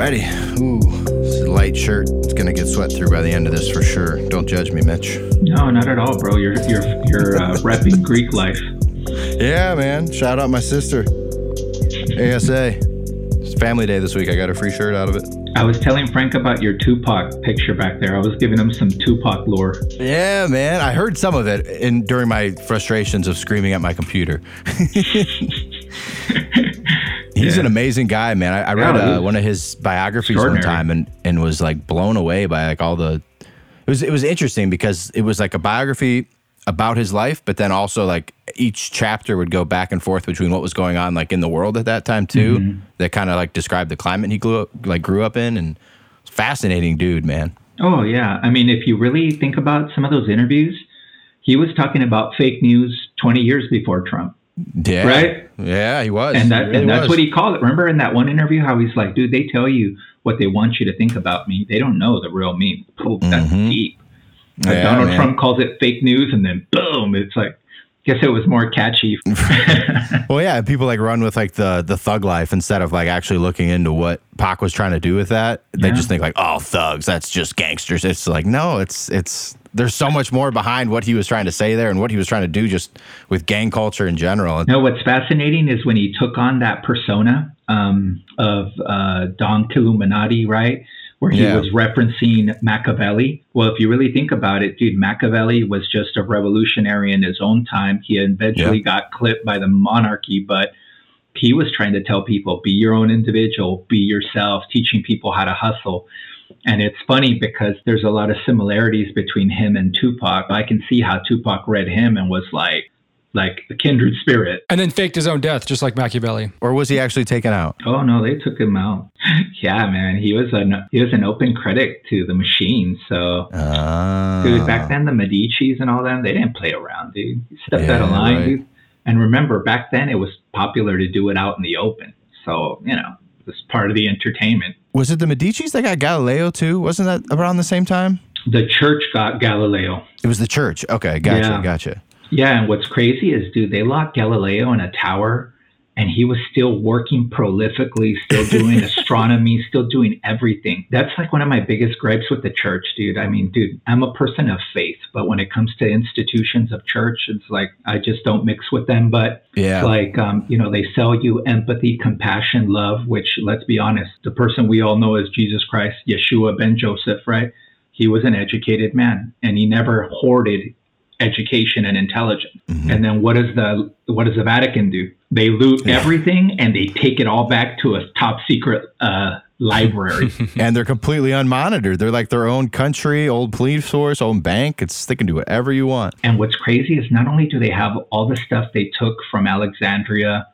Ready. Ooh, this is a light shirt. It's gonna get sweat through by the end of this for sure. Don't judge me, Mitch. No, not at all, bro. You're you're you're uh, repping Greek life. Yeah, man. Shout out my sister. ASA. It's family day this week. I got a free shirt out of it. I was telling Frank about your Tupac picture back there. I was giving him some Tupac lore. Yeah, man. I heard some of it in during my frustrations of screaming at my computer. He's Yeah. an amazing guy, man. I, I read Yeah, uh, one of his biographies one time and and was like blown away by like all the. It was it was interesting because it was like a biography about his life, but then also like each chapter would go back and forth between what was going on like in the world at that time too. Mm-hmm. That kind of like described the climate he grew up like grew up in, and fascinating dude, man. Oh yeah, I mean, if you really think about some of those interviews, he was talking about fake news 20 years before Trump, Yeah, Right? Yeah, he was, and that really and that's was. what he called it. Remember in that one interview how he's like, "Dude, they tell you what they want you to think about me. They don't know the real me." Oh, that's Mhm. deep. Like Yeah, Donald man. Trump calls it fake news, and then boom, it's like, guess it was more catchy. Well, yeah, people like run with like the the thug life instead of like actually looking into what Pac was trying to do with that. They Yeah. just think like, oh, thugs, that's just gangsters. It's like no, it's it's there's so much more behind what he was trying to say there and what he was trying to do just with gang culture in general. No, what's fascinating is when he took on that persona um, of uh, Don Killuminati, right? Where he Yeah. was referencing Machiavelli. Well, if you really think about it, dude, Machiavelli was just a revolutionary in his own time. He eventually Yeah. got clipped by the monarchy, but he was trying to tell people be your own individual, be yourself, teaching people how to hustle. And it's funny because there's a lot of similarities between him and Tupac. I can see how Tupac read him and was like, like a kindred spirit. And then faked his own death, just like Machiavelli. Or was he actually taken out? Oh no, they took him out. yeah, man, he was an he was an open critic to the machine. So, Uh, dude, back then the Medicis and all them, they didn't play around, dude. He stepped out of line, right. dude. And remember, back then it was popular to do it out in the open. So you know, was part of the entertainment. was it the Medici's that got Galileo too? Wasn't that around the same time? The church got Galileo. It was the church. Okay, gotcha, Yeah. gotcha. Yeah, and what's crazy is, dude, they locked Galileo in a tower, and he was still working prolifically, still doing astronomy, still doing everything. That's like one of my biggest gripes with the church, dude. I mean, dude, I'm a person of faith, but when it comes to institutions of church, it's like I just don't mix with them. But Yeah, like, um, you know, they sell you empathy, compassion, love. Which, let's be honest, the person we all know as Jesus Christ, Yeshua ben Joseph, right? He was an educated man, and he never hoarded education and intelligence. Mhm. And then what does the what does the Vatican do? They loot Yeah. everything and they take it all back to a top secret uh, library. and they're completely unmonitored. They're like their own country, old police force, own bank. It's they can do whatever you want. and what's crazy is not only do they have all the stuff they took from Alexandria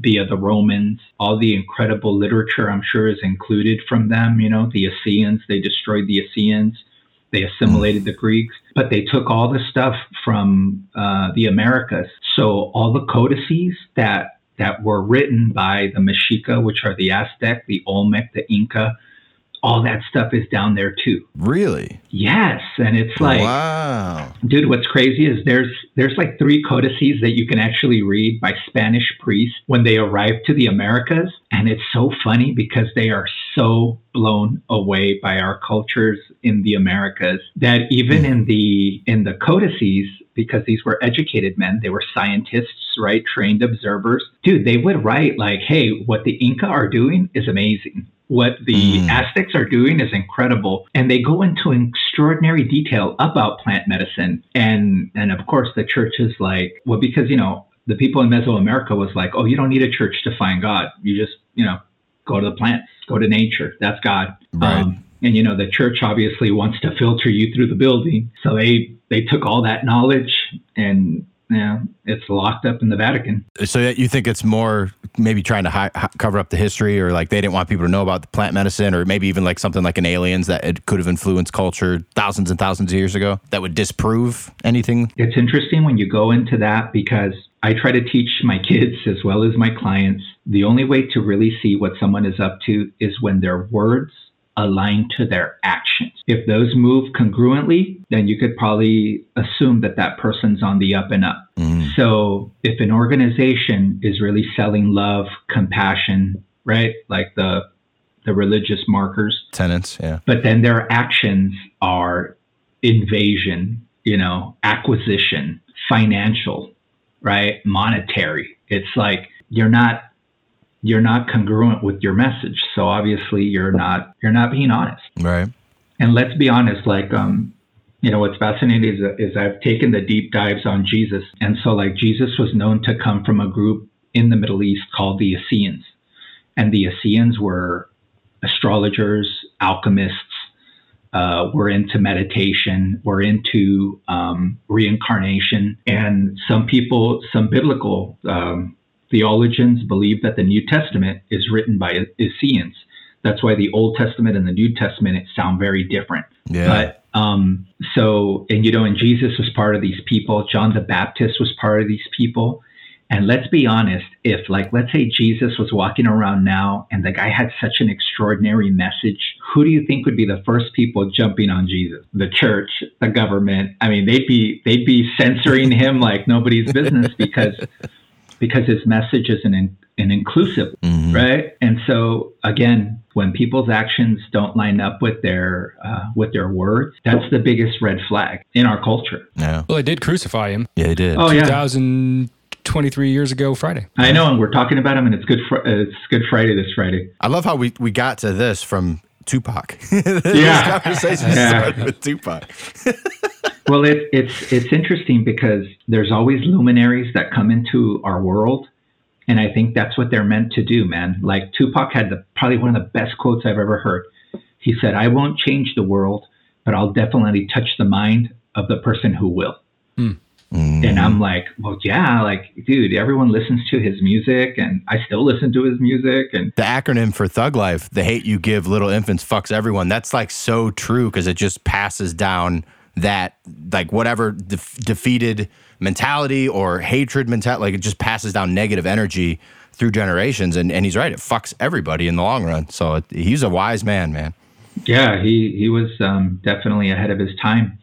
via the Romans, all the incredible literature I'm sure is included from them. You know, the Essenes, they destroyed the Essenes. They assimilated the Greeks, but they took all the stuff from uh, the Americas. So all the codices that that were written by the Mexica, which are the Aztec, the Olmec, the Inca, all that stuff is down there too. Really? Yes, and it's like wow. dude what's crazy is there's there's like three codices that you can actually read by spanish priests when they arrived to the americas and it's so funny because they are so blown away by our cultures in the americas that even in the in the codices because these were educated men they were scientists right trained observers dude they would write like hey what the inca are doing is amazing what the Mm. Aztecs are doing is incredible, and they go into extraordinary detail about plant medicine. And and of course, the church is like, well, because you know the people in Mesoamerica was like, oh, you don't need a church to find God. You just you know go to the plants, go to nature. That's God. Right. Um, and you know the church obviously wants to filter you through the building, so they they took all that knowledge and. Yeah, it's locked up in the Vatican. So you think it's more maybe trying to hi- cover up the history, or like they didn't want people to know about the plant medicine, or maybe even like something like an aliens that it could have influenced culture thousands and thousands of years ago that would disprove anything. It's interesting when you go into that because I try to teach my kids as well as my clients the only way to really see what someone is up to is when their words align to their actions. If those move congruently, then you could probably assume that that person's on the up and up. Mm. So if an organization is really selling love, compassion, right? Like the the religious markers. Tenants, yeah. But then their actions are invasion, you know, acquisition, financial, right? Monetary. It's like you're not you're not congruent with your message. So obviously you're not you're not being honest. Right. And let's be honest, like um, you know, what's fascinating is, is I've taken the deep dives on Jesus. And so like Jesus was known to come from a group in the Middle East called the Essenes. And the Essenes were astrologers, alchemists, uh, were into meditation, we're into um, reincarnation. And some people, some biblical um, theologians believe that the New Testament is written by Essenes. That's why the Old Testament and the New Testament sound very different. Yeah. But um, so, and you know, and Jesus was part of these people. John the Baptist was part of these people. And let's be honest, if like let's say Jesus was walking around now and the guy had such an extraordinary message, who do you think would be the first people jumping on Jesus? The church, the government. I mean, they'd be they'd be censoring him like nobody's business because because his message is an an inclusive, mm-hmm. right? And so again, when people's actions don't line up with their uh, with their words, that's the biggest red flag in our culture. Yeah. Well, they did crucify him. Yeah, they did. Oh yeah. 2000 23 years ago Friday. I know, and we're talking about him, and it's good. Fr- it's Good Friday this Friday. I love how we, we got to this from Tupac. yeah, conversation yeah. started with Tupac. well, it, it's it's interesting because there's always luminaries that come into our world, and I think that's what they're meant to do, man. Like Tupac had the probably one of the best quotes I've ever heard. He said, "I won't change the world, but I'll definitely touch the mind of the person who will." Mm. Mm. And I'm like, well, yeah, like, dude, everyone listens to his music, and I still listen to his music. And the acronym for Thug Life, the hate you give little infants fucks everyone. That's like so true because it just passes down that like whatever de- defeated mentality or hatred mentality, like it just passes down negative energy through generations. And and he's right, it fucks everybody in the long run. So it, he's a wise man, man. Yeah, he he was um, definitely ahead of his time.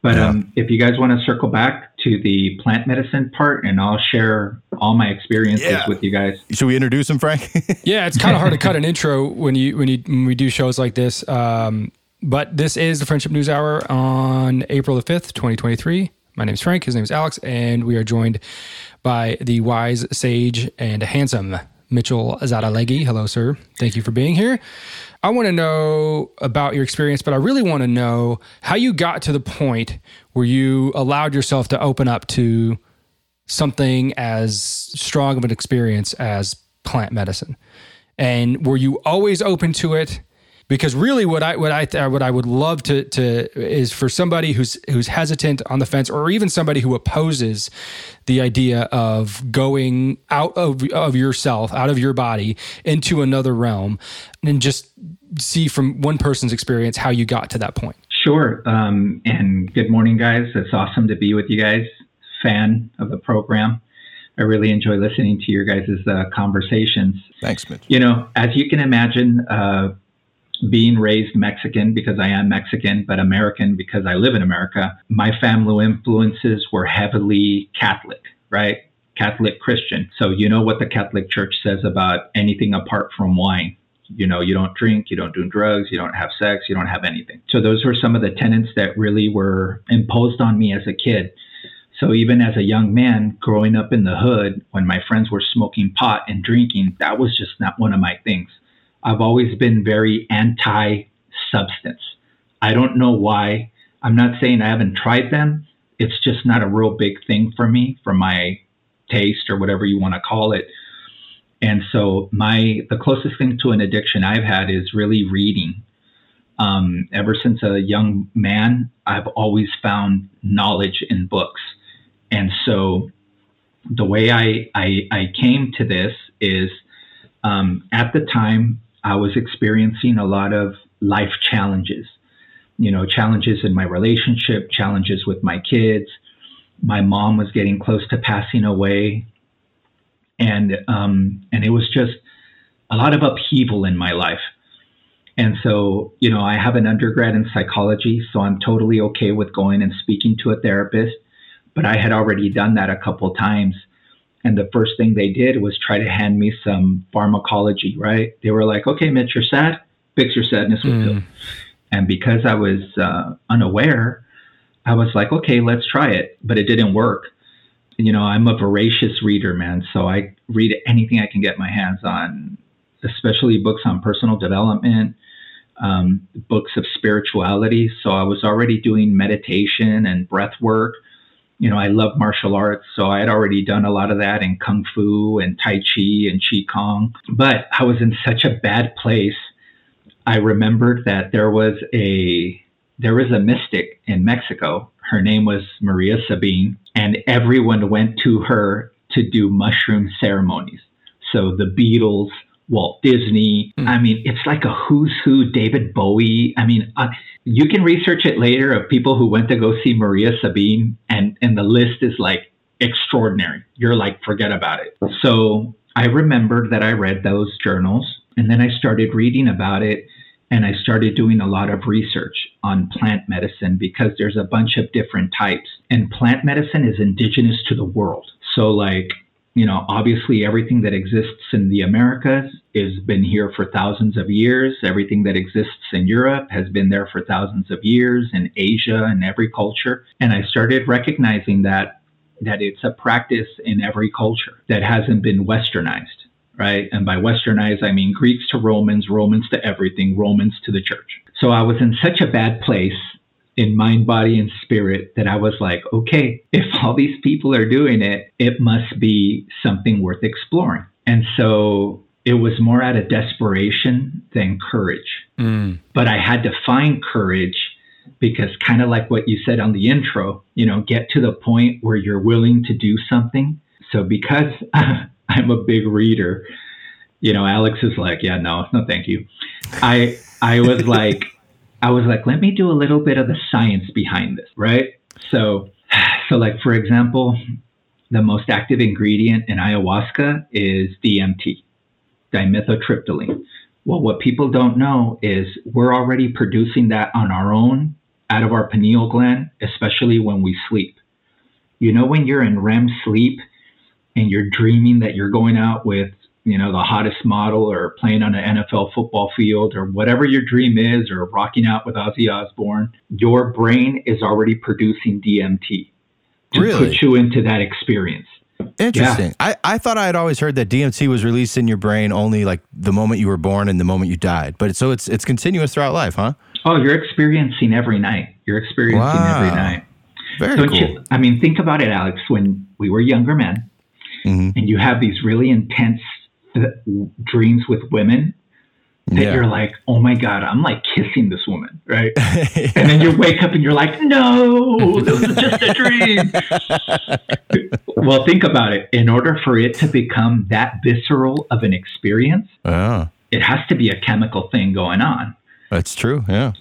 But yeah. um, if you guys want to circle back to the plant medicine part, and I'll share all my experiences yeah. with you guys. Should we introduce him, Frank? yeah, it's kind of hard to cut an intro when you when you when we do shows like this. Um, but this is the Friendship News Hour on April the fifth, twenty twenty three. My name is Frank. His name is Alex, and we are joined by the wise, sage, and handsome Mitchell Zaralegui. Hello, sir. Thank you for being here. I want to know about your experience, but I really want to know how you got to the point where you allowed yourself to open up to something as strong of an experience as plant medicine. And were you always open to it? because really what I what I what I would love to to is for somebody who's who's hesitant on the fence or even somebody who opposes the idea of going out of of yourself out of your body into another realm and just see from one person's experience how you got to that point. Sure. Um, and good morning, guys. It's awesome to be with you guys. Fan of the program. I really enjoy listening to your guys' uh, conversations. Thanks, Mitch. You know, as you can imagine, uh, being raised Mexican because I am Mexican, but American because I live in America, my family influences were heavily Catholic, right? Catholic Christian. So you know what the Catholic Church says about anything apart from wine. You know, you don't drink, you don't do drugs, you don't have sex, you don't have anything. So those were some of the tenets that really were imposed on me as a kid. So even as a young man growing up in the hood, when my friends were smoking pot and drinking, that was just not one of my things. I've always been very anti substance. I don't know why. I'm not saying I haven't tried them. It's just not a real big thing for me, for my taste or whatever you want to call it. And so my the closest thing to an addiction I've had is really reading. Um, ever since a young man, I've always found knowledge in books. And so the way I, I, I came to this is um, at the time I was experiencing a lot of life challenges, you know, challenges in my relationship, challenges with my kids. My mom was getting close to passing away. And, um, and it was just a lot of upheaval in my life. And so, you know, I have an undergrad in psychology, so I'm totally okay with going and speaking to a therapist. But I had already done that a couple times. And the first thing they did was try to hand me some pharmacology, right? They were like, okay, Mitch, you're sad. fix your sadness with Mm. pills. And because I was uh, unaware, I was like, okay, let's try it. But it didn't work. You know, I'm a voracious reader, man. So I read anything I can get my hands on, especially books on personal development, um, books of spirituality. So I was already doing meditation and breath work. You know, I love martial arts, so I had already done a lot of that in kung fu and tai chi and qigong. But I was in such a bad place. I remembered that there was a there was a mystic in Mexico. Her name was Maria Sabina, and everyone went to her to do mushroom ceremonies. So the Beatles, Walt Disney. Mm. I mean, it's like a who's who. David Bowie. I mean, uh, you can research it later of people who went to go see Maria Sabina, and and the list is like extraordinary. You're like, forget about it. So I remembered that I read those journals, and then I started reading about it, and I started doing a lot of research on plant medicine because there's a bunch of different types, and plant medicine is indigenous to the world. So like you know, obviously everything that exists in the Americas has been here for thousands of years. Everything that exists in Europe has been there for thousands of years, in Asia and every culture. And I started recognizing that that it's a practice in every culture that hasn't been westernized, right? And by westernized I mean Greeks to Romans, Romans to everything, Romans to the church. So I was in such a bad place in mind, body, and spirit that I was like, okay, if all these people are doing it, it must be something worth exploring. And so it was more out of desperation than courage. Mm. But I had to find courage because, kind of like what you said on the intro, you know, get to the point where you're willing to do something. So, because I'm a big reader, you know, Alex is like, yeah, no, no, thank you. I, I was like, I was like, let me do a little bit of the science behind this, right? So, so like for example, the most active ingredient in ayahuasca is DMT, dimethyltryptamine. Well, what people don't know is we're already producing that on our own out of our pineal gland, especially when we sleep. You know, when you're in REM sleep and you're dreaming that you're going out with you know, the hottest model or playing on an NFL football field or whatever your dream is or rocking out with Ozzy Osbourne, your brain is already producing DMT to Really? put you into that experience. Interesting. I, I thought I had always heard that DMT was released in your brain only like the moment you were born and the moment you died. But so it's it's continuous throughout life, huh? Oh, you're experiencing every night. You're experiencing Wow. every night. Very cool. you? I mean, think about it, Alex. When we were younger men, Mhm. and you have these really intense th- dreams with women that Yeah. you're like, oh my god, I'm like kissing this woman, right? And then you wake up and you're like, no, this was just a dream. well, think about it. In order for it to become that visceral of an experience, oh, it has to be a chemical thing going on. that's true. Yeah.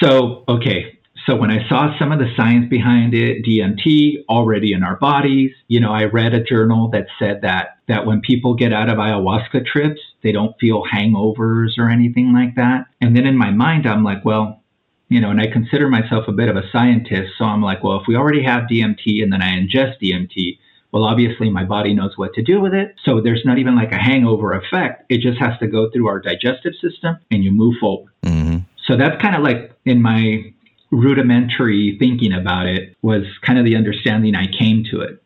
So, okay. So when I saw some of the science behind it, DMT already in our bodies, you know, I read a journal that said that that when people get out of ayahuasca trips, they don't feel hangovers or anything like that. And then in my mind, I'm like, well, you know, and I consider myself a bit of a scientist, so I'm like, well, if we already have DMT and then I ingest DMT, well, obviously my body knows what to do with it. So there's not even like a hangover effect. It just has to go through our digestive system and you move forward. hmm So that's kind of like in my rudimentary thinking about it was kind of the understanding I came to it.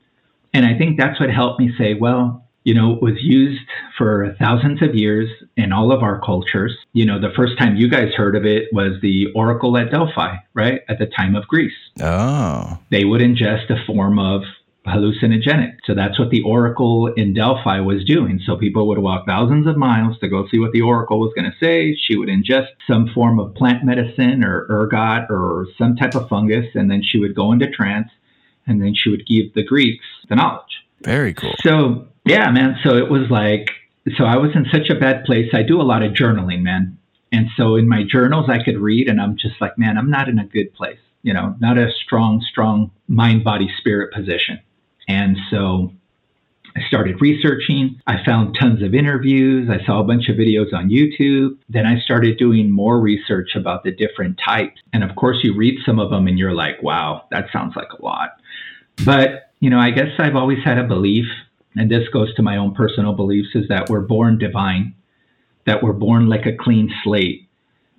And I think that's what helped me say, well, you know, it was used for thousands of years in all of our cultures. You know, the first time you guys heard of it was the oracle at Delphi, right? At the time of Greece. Oh. They would ingest a form of hallucinogenic. So that's what the oracle in Delphi was doing. So people would walk thousands of miles to go see what the oracle was going to say. She would ingest some form of plant medicine or ergot or some type of fungus, and then she would go into trance, and then she would give the Greeks the knowledge. Very cool. So yeah, man. So it was like, so I was in such a bad place. I do a lot of journaling, man. And so in my journals, I could read, and I'm just like, man, I'm not in a good place. You know, not a strong, strong mind, body, spirit position. And so I started researching. I found tons of interviews. I saw a bunch of videos on YouTube. Then I started doing more research about the different types. And of course, you read some of them and you're like, wow, that sounds like a lot. But, you know, I guess I've always had a belief, and this goes to my own personal beliefs, is that we're born divine, that we're born like a clean slate.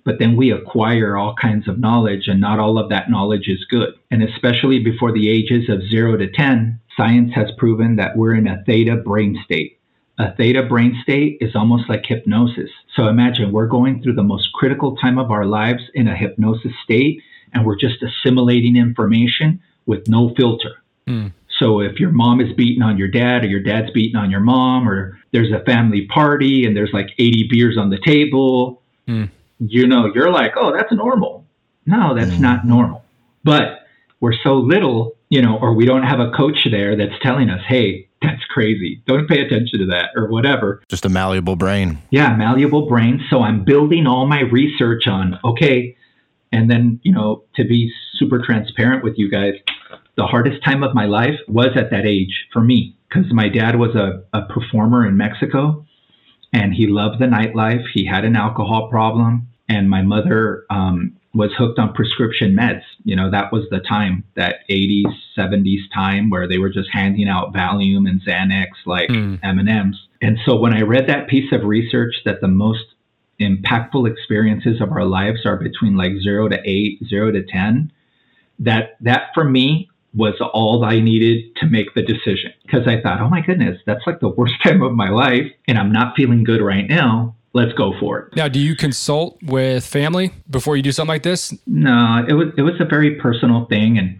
but then we acquire all kinds of knowledge, and not all of that knowledge is good. And especially before the ages of zero to 10, science has proven that we're in a theta brain state. A theta brain state is almost like hypnosis. So imagine we're going through the most critical time of our lives in a hypnosis state, and we're just assimilating information with no filter. Mm. So if your mom is beating on your dad, or your dad's beating on your mom, or there's a family party and there's like 80 beers on the table, mm you know, you're like, oh, that's normal. No, that's mm not normal. But we're so little, you know, or we don't have a coach there that's telling us, hey, that's crazy. Don't pay attention to that or whatever. Just a malleable brain. Yeah, malleable brain. So I'm building all my research on, okay, and then, you know, to be super transparent with you guys, the hardest time of my life was at that age for me because my dad was a, a performer in Mexico and he loved the nightlife. He had an alcohol problem and my mother um, was hooked on prescription meds. You know, that was the time, that 80s, 70s time where they were just handing out Valium and Xanax like mm. M&Ms. And so when I read that piece of research that the most impactful experiences of our lives are between like 0 to 8, 0 to 10, that that for me was all I needed to make the decision because I thought, "Oh my goodness, that's like the worst time of my life and I'm not feeling good right now." Let's go for it. Now, do you consult with family before you do something like this? No, it was it was a very personal thing, and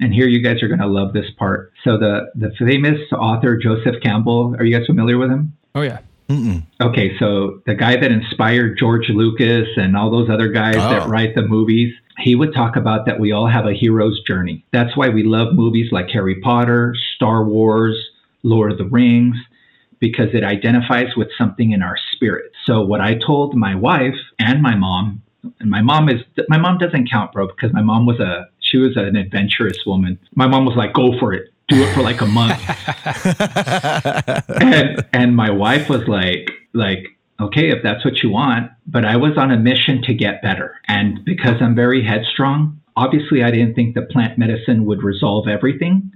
and here you guys are going to love this part. So the the famous author Joseph Campbell, are you guys familiar with him? Oh yeah. Mm-mm. Okay, so the guy that inspired George Lucas and all those other guys oh. that write the movies, he would talk about that we all have a hero's journey. That's why we love movies like Harry Potter, Star Wars, Lord of the Rings because it identifies with something in our spirit. So what I told my wife and my mom, and my mom is my mom doesn't count, bro, because my mom was a she was an adventurous woman. My mom was like, "Go for it, do it for like a month," and and my wife was like, like okay, if that's what you want. But I was on a mission to get better. And because I'm very headstrong, obviously I didn't think that plant medicine would resolve everything,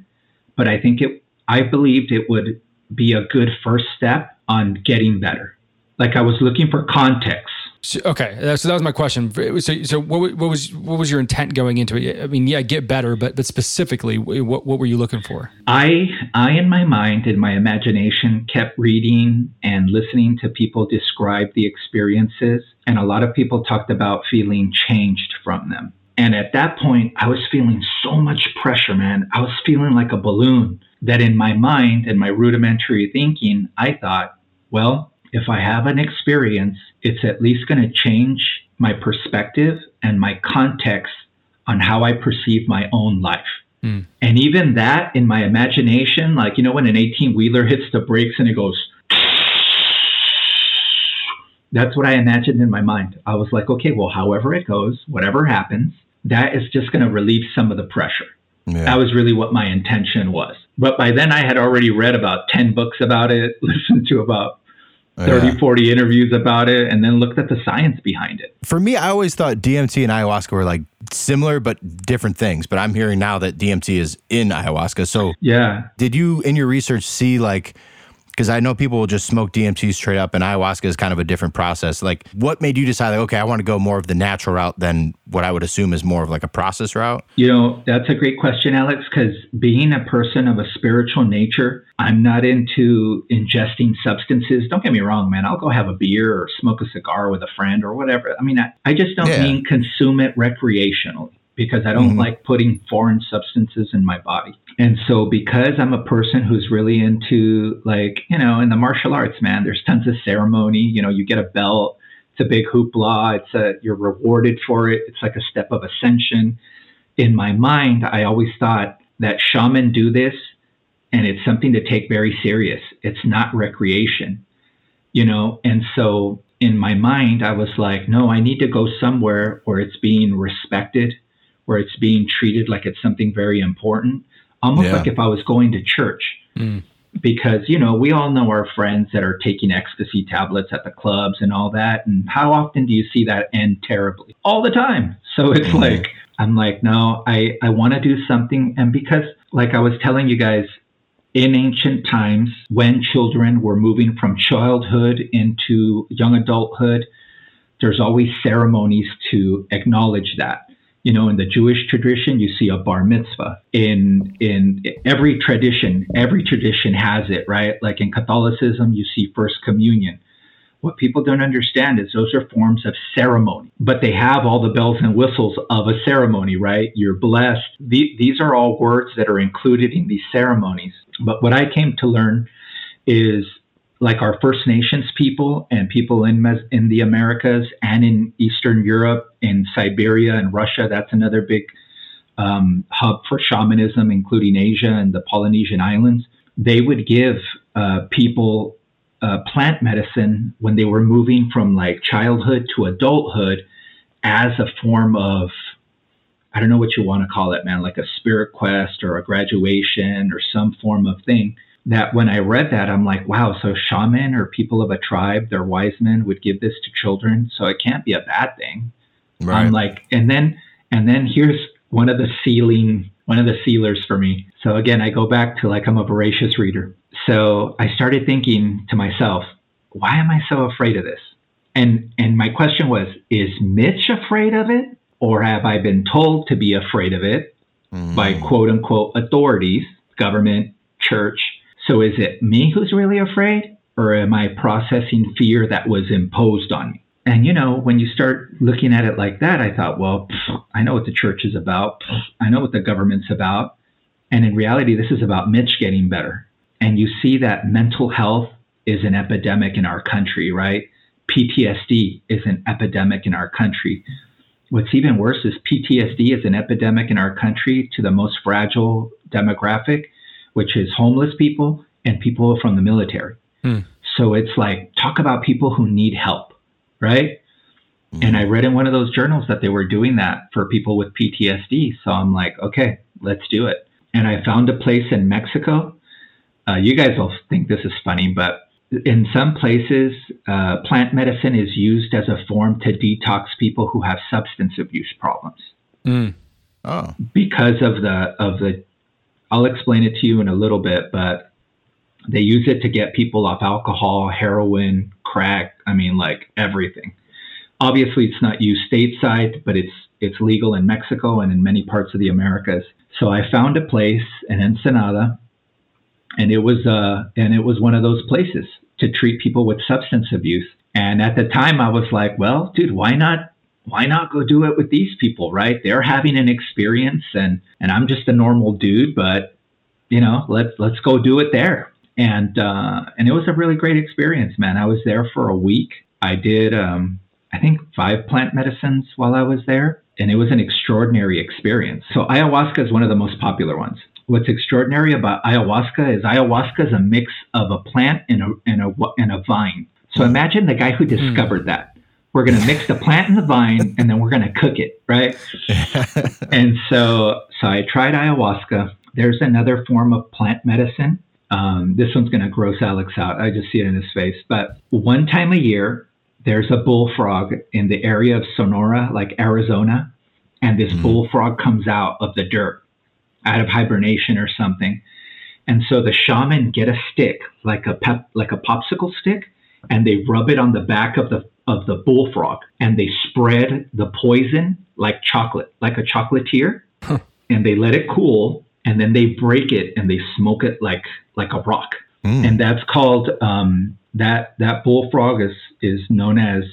but I think it, I believed it would be a good first step on getting better. Like I was looking for context. So, okay, so that was my question. So, so what, what, was what was your intent going into it? I mean, yeah, get better, but but specifically, what what were you looking for? I I in my mind in my imagination kept reading and listening to people describe the experiences, and a lot of people talked about feeling changed from them. And at that point, I was feeling so much pressure, man. I was feeling like a balloon that in my mind and my rudimentary thinking, I thought, well, if I have an experience, it's at least going to change my perspective and my context on how I perceive my own life. Mm. And even that in my imagination, like, you know, when an 18 wheeler hits the brakes and it goes, that's what I imagined in my mind. I was like, okay, well, however it goes, whatever happens, that is just going to relieve some of the pressure. Yeah. That was really what my intention was. But by then I had already read about 10 books about it, listened to about 30, yeah. 40 interviews about it, and then looked at the science behind it. For me, I always thought DMT and ayahuasca were like similar but different things. But I'm hearing now that DMT is in ayahuasca. So, yeah. Did you, in your research, see like, because I know people will just smoke DMT straight up, and ayahuasca is kind of a different process. Like, what made you decide, like, okay, I want to go more of the natural route than what I would assume is more of like a process route? You know, that's a great question, Alex, because being a person of a spiritual nature, I'm not into ingesting substances. Don't get me wrong, man. I'll go have a beer or smoke a cigar with a friend or whatever. I mean, I, I just don't yeah. mean consume it recreationally because I don't mm-hmm. like putting foreign substances in my body. And so, because I'm a person who's really into, like, you know, in the martial arts, man, there's tons of ceremony. You know, you get a belt, it's a big hoopla, it's a, you're rewarded for it, it's like a step of ascension. In my mind, I always thought that shaman do this and it's something to take very serious. It's not recreation, you know? And so, in my mind, I was like, no, I need to go somewhere where it's being respected, where it's being treated like it's something very important almost yeah. like if I was going to church. Mm. Because, you know, we all know our friends that are taking ecstasy tablets at the clubs and all that. And how often do you see that end terribly? All the time. So it's mm. like, I'm like, no, I, I want to do something. And because, like I was telling you guys, in ancient times, when children were moving from childhood into young adulthood, there's always ceremonies to acknowledge that. You know, in the Jewish tradition, you see a bar mitzvah. In in every tradition, every tradition has it, right? Like in Catholicism, you see First Communion. What people don't understand is those are forms of ceremony, but they have all the bells and whistles of a ceremony, right? You're blessed. The, these are all words that are included in these ceremonies. But what I came to learn is like our First Nations people and people in in the Americas and in Eastern Europe, in Siberia and Russia. That's another big um, hub for shamanism, including Asia and the Polynesian islands. They would give uh, people uh, plant medicine when they were moving from like childhood to adulthood as a form of I don't know what you want to call it, man, like a spirit quest or a graduation or some form of thing that when I read that, I'm like, wow, so shaman or people of a tribe, their wise men would give this to children. So it can't be a bad thing. Right. I'm like, and then, and then here's one of the sealing, one of the sealers for me. So again, I go back to like, I'm a voracious reader. So I started thinking to myself, why am I so afraid of this? And, and my question was, is Mitch afraid of it? Or have I been told to be afraid of it mm. by quote unquote authorities, government, church, so is it me who's really afraid, or am I processing fear that was imposed on me? And you know, when you start looking at it like that, I thought, well, pff, I know what the church is about. Pff, I know what the government's about. And in reality, this is about Mitch getting better. And you see that mental health is an epidemic in our country, right? PTSD is an epidemic in our country. What's even worse is PTSD is an epidemic in our country to the most fragile demographic which is homeless people and people from the military. Hmm. So it's like, talk about people who need help, right? Mm-hmm. And I read in one of those journals that they were doing that for people with PTSD. So I'm like, okay, let's do it. And I found a place in Mexico. Uh, you guys will think this is funny, but in some places, uh, plant medicine is used as a form to detox people who have substance abuse problems. Mm. Oh. Because of the of the I'll explain it to you in a little bit, but they use it to get people off alcohol, heroin, crack. I mean, like everything. Obviously, it's not used stateside, but it's it's legal in Mexico and in many parts of the Americas. So I found a place in Ensenada, and it was uh and it was one of those places to treat people with substance abuse. And at the time, I was like, well, dude, why not why not go do it with these people, right? They're having an experience and and I'm just a normal dude, but you know, let's let's go do it there. And uh, and it was a really great experience, man. I was there for a week. I did um, I think five plant medicines while I was there, and it was an extraordinary experience. So ayahuasca is one of the most popular ones. What's extraordinary about ayahuasca is ayahuasca is a mix of a plant and a and a and a vine. So imagine the guy who hmm. discovered mm. that we're going to mix the plant and the vine, and then we're going to cook it, right? and so, so I tried ayahuasca. There's another form of plant medicine. Um, this one's going to gross Alex out. I just see it in his face. But one time a year, there's a bullfrog in the area of Sonora, like Arizona, and this mm. bullfrog comes out of the dirt, out of hibernation or something. And so the shaman get a stick, like a pep, like a popsicle stick, and they rub it on the back of the of the bullfrog and they spread the poison like chocolate, like a chocolatier, huh. and they let it cool and then they break it and they smoke it like like a rock. Mm. And that's called um, that that bullfrog is is known as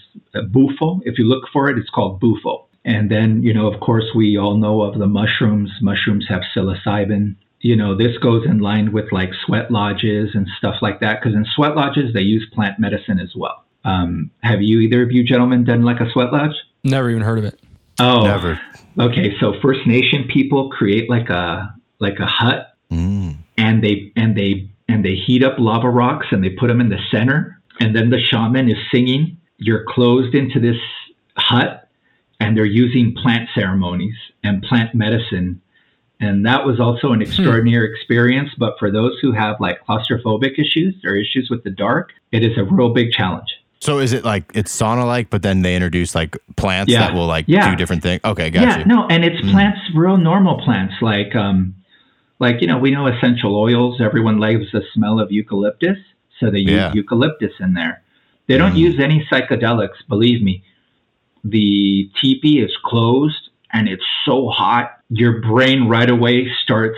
bufo. If you look for it, it's called bufo. And then you know, of course, we all know of the mushrooms. Mushrooms have psilocybin. You know, this goes in line with like sweat lodges and stuff like that. Because in sweat lodges, they use plant medicine as well. Um, have you either of you gentlemen done like a sweat lodge? Never even heard of it. Oh, never. Okay, so First Nation people create like a like a hut, mm. and they and they and they heat up lava rocks and they put them in the center, and then the shaman is singing. You're closed into this hut, and they're using plant ceremonies and plant medicine and that was also an hmm. extraordinary hmm. experience. But for those who have like claustrophobic issues or issues with the dark, it is a real big challenge. So is it like it's sauna like, but then they introduce like plants yeah. that will like yeah. do different things? Okay, got yeah, you. no, and it's mm. plants, real normal plants like um, like you know we know essential oils. Everyone loves the smell of eucalyptus, so they use yeah. eucalyptus in there. They don't mm. use any psychedelics, believe me. the teepee is closed and it's so hot, your brain right away starts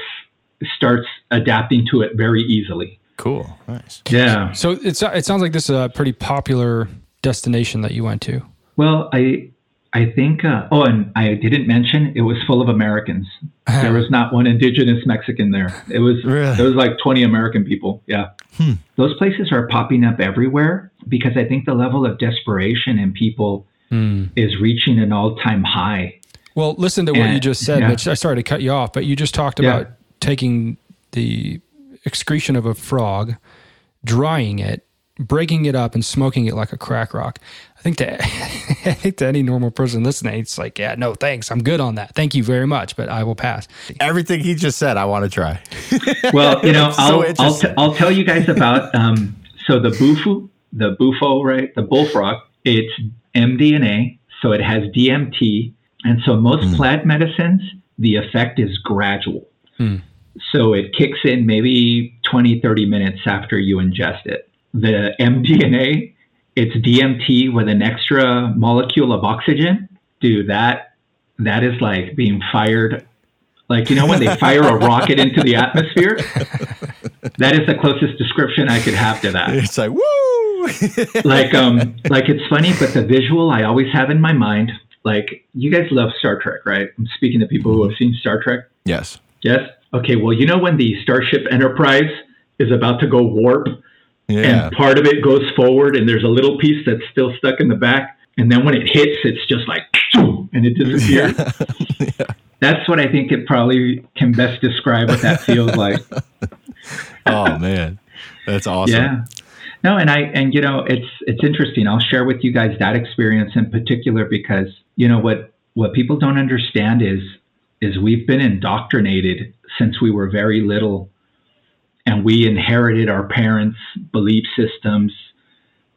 starts adapting to it very easily. Cool. Nice. Yeah. So it's uh, it sounds like this is a pretty popular destination that you went to. Well, I I think. Uh, oh, and I didn't mention it was full of Americans. there was not one indigenous Mexican there. It was Really? there was like twenty American people. Yeah. Hmm. Those places are popping up everywhere because I think the level of desperation in people hmm. is reaching an all time high. Well, listen to what you just said, yeah. Mitch. I started to cut you off, but you just talked Yeah. about taking the excretion of a frog, drying it, breaking it up, and smoking it like a crack rock. I think to I think to any normal person listening, it's like, yeah, no, thanks, I'm good on that. Thank you very much, but I will pass. Everything he just said, I want to try. Well, you know, so I'll I'll, t- I'll tell you guys about um, so the bufu, the bufo, right, the bullfrog. It's MDNA, so it has DMT, and so most plant medicines, the effect is gradual. So it kicks in maybe 20, 30 minutes after you ingest it. The MDNA, it's DMT with an extra molecule of oxygen. Dude, that that is like being fired like you know when they fire a rocket into the atmosphere that is the closest description i could have to that It's like woo. like um like it's funny but the visual i always have in my mind like you guys love star trek right i'm speaking to people who have seen star trek yes. yes okay well you know when the starship enterprise is about to go warp? Yeah. and part of it goes forward and there's a little piece that's still stuck in the back and then when it hits it's just like and it disappears? That's what i think it probably can best describe what that feels like. Oh man, that's awesome. yeah. No and i and you know it's it's interesting. I'll share with you guys that experience in particular because you know what what people don't understand is is we've been indoctrinated since we were very little and we inherited our parents belief systems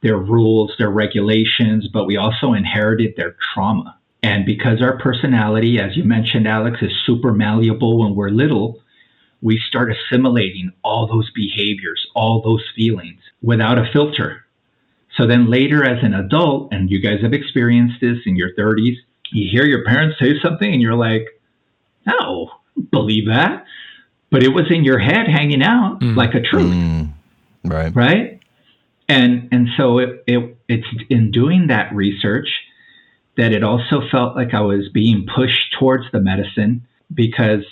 their rules their regulations but we also inherited their trauma and because our personality as you mentioned alex is super malleable when we're little we start assimilating all those behaviors, all those feelings without a filter. So then later, as an adult, and you guys have experienced this in your 30s, you hear your parents say something and you're like, no, believe that. But it was in your head hanging out like a truth. Mm, right. right? And and so it, it it's in doing that research that it also felt like i was being pushed towards the medicine because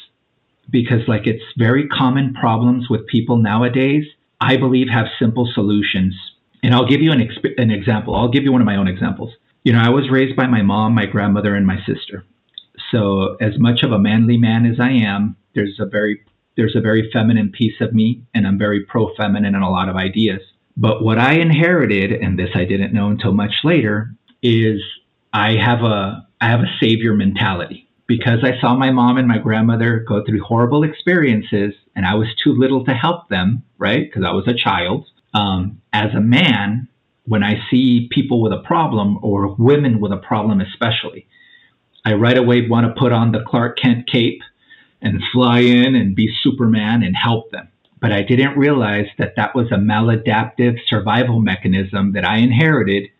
because like it's very common problems with people nowadays i believe have simple solutions. And i'll give you an, exp- an example. I'll give you one of my own examples. You know i was raised by my mom my grandmother and my sister so as much of a manly man as i am there's a very there's a very feminine piece of me and i'm very pro-feminine in a lot of ideas. But what i inherited and this i didn't know until much later is i have a i have a savior mentality. Because i saw my mom and my grandmother go through horrible experiences and i was too little to help them right? Because i was a child. Um, as a man when i see people with a problem or women with a problem especially i right away want to put on the clark kent cape and fly in and be Superman and help them. But I didn't realize that that was a maladaptive survival mechanism that I inherited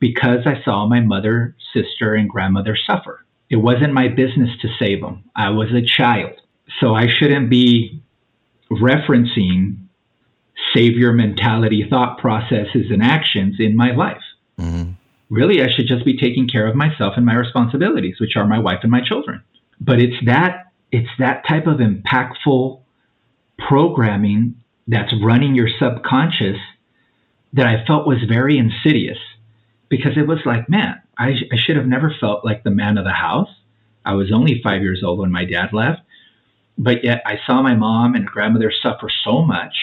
because I saw my mother, sister, and grandmother suffer. It wasn't my business to save them. I was a child. So I shouldn't be referencing savior mentality thought processes and actions in my life. Mm-hmm. Really, I should just be taking care of myself and my responsibilities, which are my wife and my children. But it's that it's that type of impactful programming that's running your subconscious that I felt was very insidious because it was like, man, I, I should have never felt like the man of the house. I was only five years old when my dad left, but yet I saw my mom and grandmother suffer so much.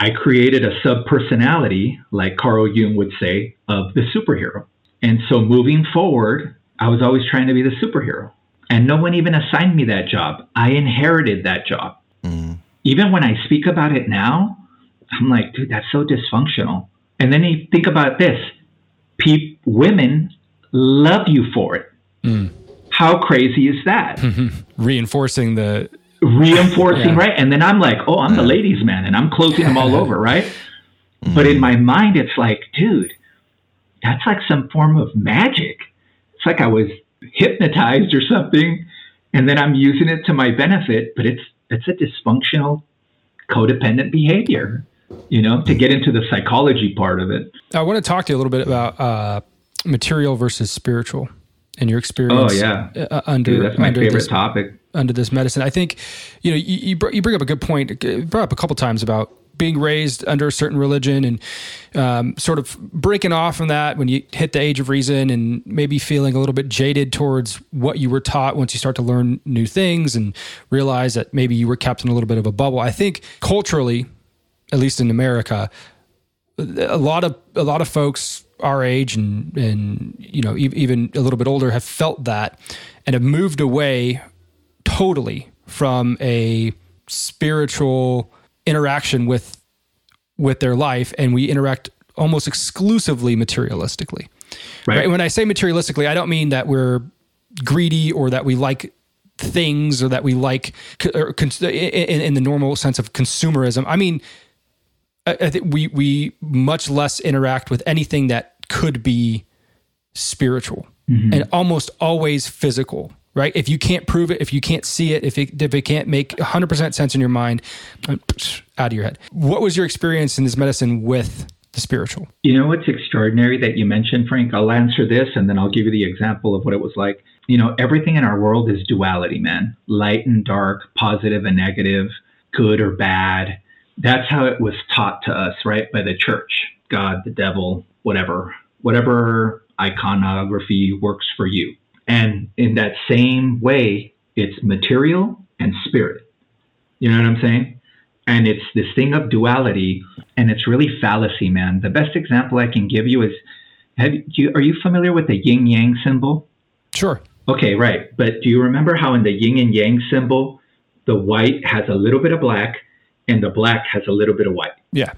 I created a subpersonality, like Carl Jung would say, of the superhero. And so moving forward, I was always trying to be the superhero. And no one even assigned me that job. I inherited that job. Mm-hmm. Even when I speak about it now, I'm like, dude, that's so dysfunctional. And then you think about this Pe- women love you for it. Mm. How crazy is that? Reinforcing the Reinforcing, Yeah. right? And then I'm like, oh, I'm the ladies' man and I'm closing them all over, right? Mm-hmm. But in my mind, it's like, dude, that's like some form of magic. it's like I was hypnotized or something, and then I'm using it to my benefit, but it's it's a dysfunctional codependent behavior, you know, to get into the psychology part of it. I want to talk to you a little bit about uh, material versus spiritual and your experience. Oh yeah, uh, under Dude, that's my under favorite this, topic. under this medicine. I think you know you you, br- you bring up a good point. Brought up a couple times about being raised under a certain religion and um, sort of breaking off from that when you hit the age of reason and maybe feeling a little bit jaded towards what you were taught once you start to learn new things and realize that maybe you were kept in a little bit of a bubble. I think culturally, at least in America, a lot of a lot of folks our age and and you know even a little bit older have felt that and have moved away totally from a spiritual interaction with with their life and we interact almost exclusively materialistically Right. when i say materialistically i don't mean that we're greedy or that we like things or that we like or in, in the normal sense of consumerism i mean I, I think we we much less interact with anything that could be spiritual mm-hmm. and almost always physical. Right? If you can't prove it, if you can't see it, if it, if it can't make 100% sense in your mind, uh, out of your head. What was your experience in this medicine with the spiritual? You know what's extraordinary that you mentioned, Frank? I'll answer this and then I'll give you the example of what it was like. You know, everything in our world is duality, man. Light and dark, positive and negative, good or bad. That's how it was taught to us, right? By the church, God, the devil, whatever, whatever iconography works for you. And in that same way, it's material and spirit. You know what I'm saying? And it's this thing of duality, and it's really fallacy, man. The best example I can give you is have do you, are you familiar with the yin yang symbol? Sure. Okay, right. But do you remember how in the yin and yang symbol, the white has a little bit of black and the black has a little bit of white? Yeah.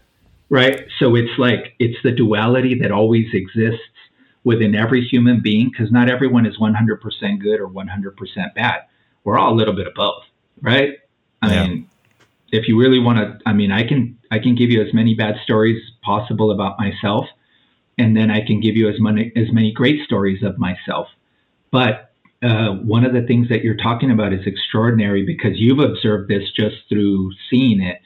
right? So it's like it's the duality that always exists within every human being because not everyone is 100% good or 100% bad. We're all a little bit of both, right? I Yeah. mean, if you really want to, I mean, I can I can give you as many bad stories possible about myself, and then I can give you as many as many great stories of myself. But uh, one of the things that you're talking about is extraordinary because you've observed this just through seeing it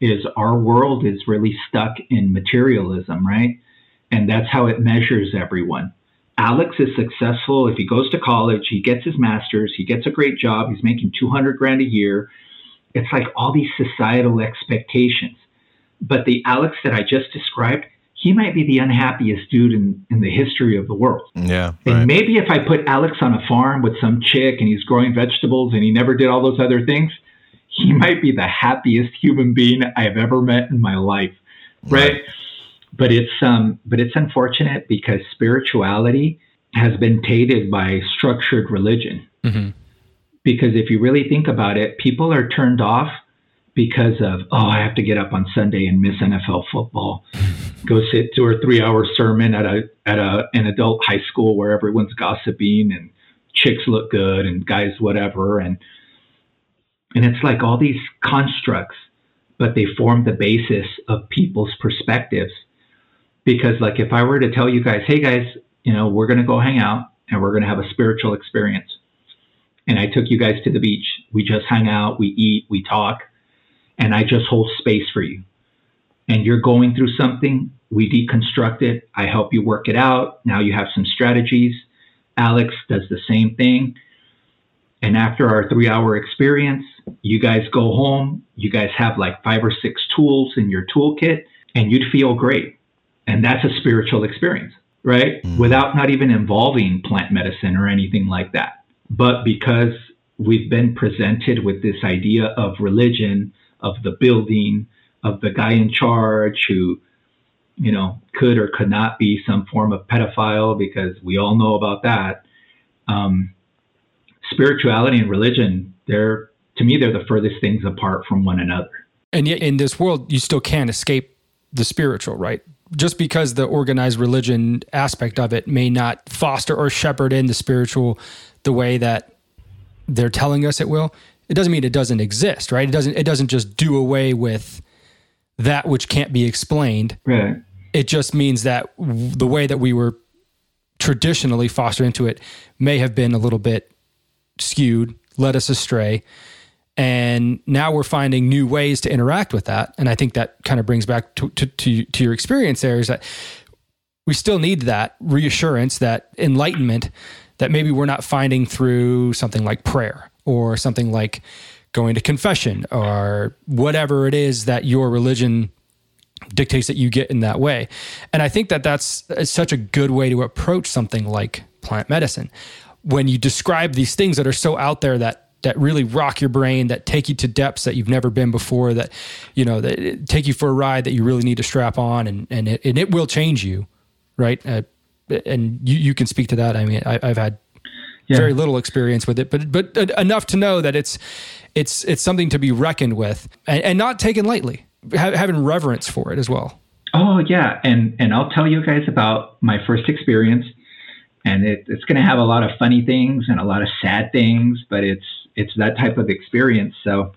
is our world is really stuck in materialism, right? And that's how it measures everyone. Alex is successful if he goes to college, he gets his master's, he gets a great job, he's making 200 grand a year. It's like all these societal expectations. But the Alex that I just described, he might be the unhappiest dude in, in the history of the world. Yeah. And Right. maybe if I put Alex on a farm with some chick and he's growing vegetables and he never did all those other things, he might be the happiest human being I've ever met in my life. Right? But it's um but it's unfortunate because spirituality has been tainted by structured religion. Mhm. Because if you really think about it, people are turned off because of, oh, I have to get up on Sunday and miss NFL football. Go sit to a three hour sermon at a at a an adult high school where everyone's gossiping and chicks look good and guys whatever and and it's like all these constructs, but they form the basis of people's perspectives. Because like if I were to tell you guys, hey guys, you know, we're gonna go hang out and we're gonna have a spiritual experience. And I took you guys to the beach. We just hang out, we eat, we talk, and I just hold space for you. And you're going through something, we deconstruct it, I help you work it out. Now you have some strategies. Alex does the same thing. And after our three hour experience, you guys go home, you guys have like five or six tools in your toolkit, and you'd feel great. And that's a spiritual experience, right? Without not even involving plant medicine or anything like that. But because we've been presented with this idea of religion, of the building, of the guy in charge who, you know, could or could not be some form of pedophile, because we all know about that. Um, spirituality and religion, they're to me they're the furthest things apart from one another. And yet, in this world, you still can't escape the spiritual, right? Just because the organized religion aspect of it may not foster or shepherd in the spiritual the way that they're telling us it will, it doesn't mean it doesn't exist, right? It doesn't. It doesn't just do away with that which can't be explained. Right. It just means that w- the way that we were traditionally fostered into it may have been a little bit skewed, led us astray. And now we're finding new ways to interact with that. And I think that kind of brings back to, to, to, to your experience there is that we still need that reassurance, that enlightenment that maybe we're not finding through something like prayer or something like going to confession or whatever it is that your religion dictates that you get in that way. And I think that that's such a good way to approach something like plant medicine. When you describe these things that are so out there that that really rock your brain, that take you to depths that you've never been before, that you know, that take you for a ride that you really need to strap on, and and it, and it will change you, right? Uh, and you you can speak to that. I mean, I, have had yeah. very little experience with it, but but enough to know that it's it's it's something to be reckoned with and, and not taken lightly ha- having reverence for it as well. Oh yeah, and and I'll tell you guys about my first experience, and it, it's going to have a lot of funny things and a lot of sad things, but it's it's that type of experience. So,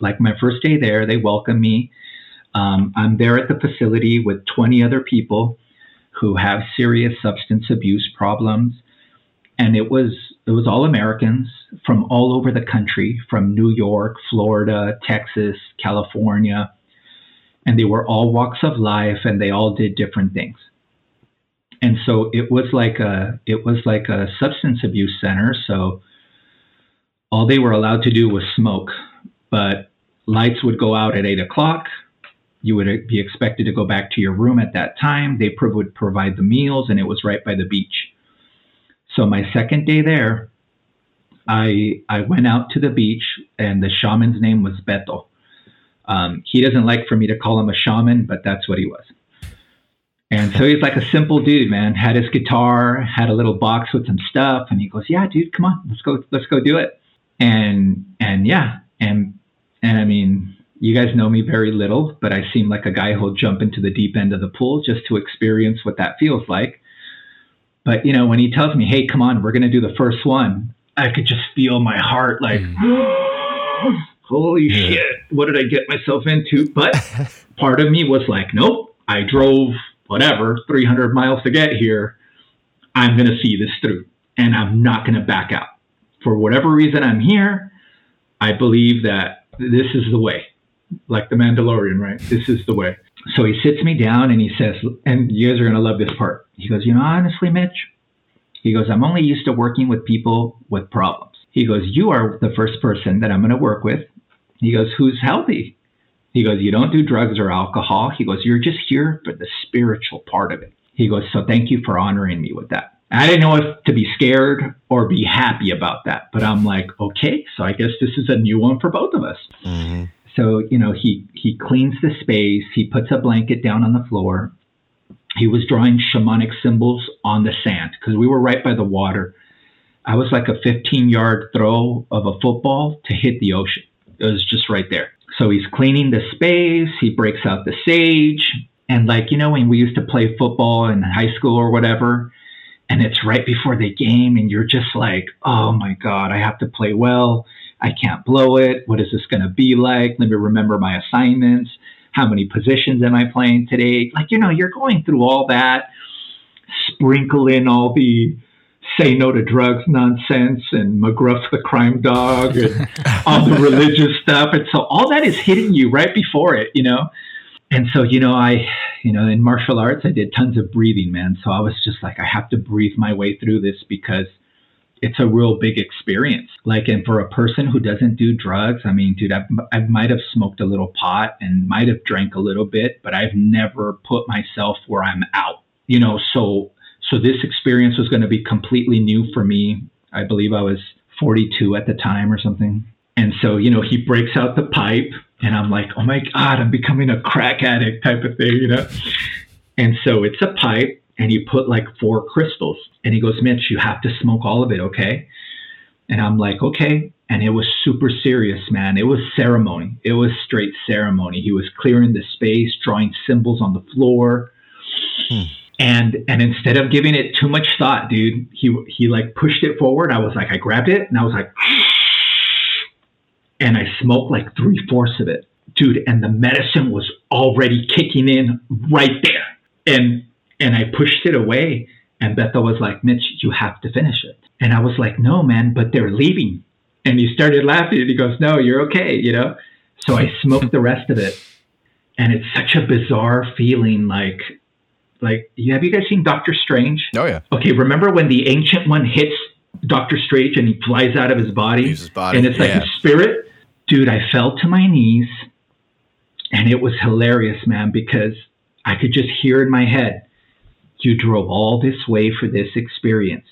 like my first day there, they welcome me. Um, I'm there at the facility with 20 other people who have serious substance abuse problems, and it was it was all Americans from all over the country, from New York, Florida, Texas, California, and they were all walks of life, and they all did different things. And so it was like a it was like a substance abuse center. So all they were allowed to do was smoke, but lights would go out at eight o'clock. You would be expected to go back to your room at that time. They would provide the meals, and it was right by the beach. So my second day there, I I went out to the beach, and the shaman's name was Beto. Um, he doesn't like for me to call him a shaman, but that's what he was. And so he's like a simple dude, man. Had his guitar, had a little box with some stuff, and he goes, "Yeah, dude, come on, let's go, let's go do it." And and yeah, and and I mean, you guys know me very little, but I seem like a guy who'll jump into the deep end of the pool just to experience what that feels like. But you know, when he tells me, "Hey, come on, we're going to do the first one," I could just feel my heart like, mm. "Holy yeah. shit, what did I get myself into?" But part of me was like, "Nope, I drove whatever 300 miles to get here. I'm going to see this through, and I'm not going to back out. For whatever reason, I'm here. I believe that this is the way, like the Mandalorian, right? This is the way." So he sits me down and he says, and you guys are going to love this part. He goes, You know, honestly, Mitch, he goes, I'm only used to working with people with problems. He goes, You are the first person that I'm going to work with. He goes, Who's healthy? He goes, You don't do drugs or alcohol. He goes, You're just here for the spiritual part of it. He goes, So thank you for honoring me with that. I didn't know if to be scared or be happy about that, but I'm like, okay, so I guess this is a new one for both of us. Mm-hmm. So, you know, he, he cleans the space, he puts a blanket down on the floor. He was drawing shamanic symbols on the sand because we were right by the water. I was like a 15 yard throw of a football to hit the ocean. It was just right there. So he's cleaning the space, he breaks out the sage. And like, you know, when we used to play football in high school or whatever, and it's right before the game, and you're just like, oh my God, I have to play well. I can't blow it. What is this going to be like? Let me remember my assignments. How many positions am I playing today? Like, you know, you're going through all that, sprinkle in all the say no to drugs nonsense and McGruff the crime dog and all the religious stuff. And so all that is hitting you right before it, you know? And so, you know, I, you know, in martial arts, I did tons of breathing, man. So I was just like, I have to breathe my way through this because it's a real big experience. Like, and for a person who doesn't do drugs, I mean, dude, I, I might have smoked a little pot and might have drank a little bit, but I've never put myself where I'm out, you know. So, so this experience was going to be completely new for me. I believe I was 42 at the time or something. And so, you know, he breaks out the pipe, and I'm like, oh my God, I'm becoming a crack addict type of thing, you know? And so it's a pipe and he put like four crystals. And he goes, Mitch, you have to smoke all of it, okay? And I'm like, okay. And it was super serious, man. It was ceremony. It was straight ceremony. He was clearing the space, drawing symbols on the floor. Hmm. And and instead of giving it too much thought, dude, he he like pushed it forward. I was like, I grabbed it and I was like, and I smoked like three fourths of it, dude. And the medicine was already kicking in right there. And and I pushed it away And Beto was like, Mitch, you have to finish it. And I was like, no, man, but they're leaving. And he started laughing and he goes, no, you're okay, you know? So I smoked the rest of it. And it's such a bizarre feeling like, like, have you guys seen Doctor Strange? Oh yeah. Okay, remember when the Ancient One hits Doctor Strange and he flies out of his body? His body, And it's like yeah. his spirit? Dude, I fell to my knees and it was hilarious, man, because I could just hear in my head, you drove all this way for this experience.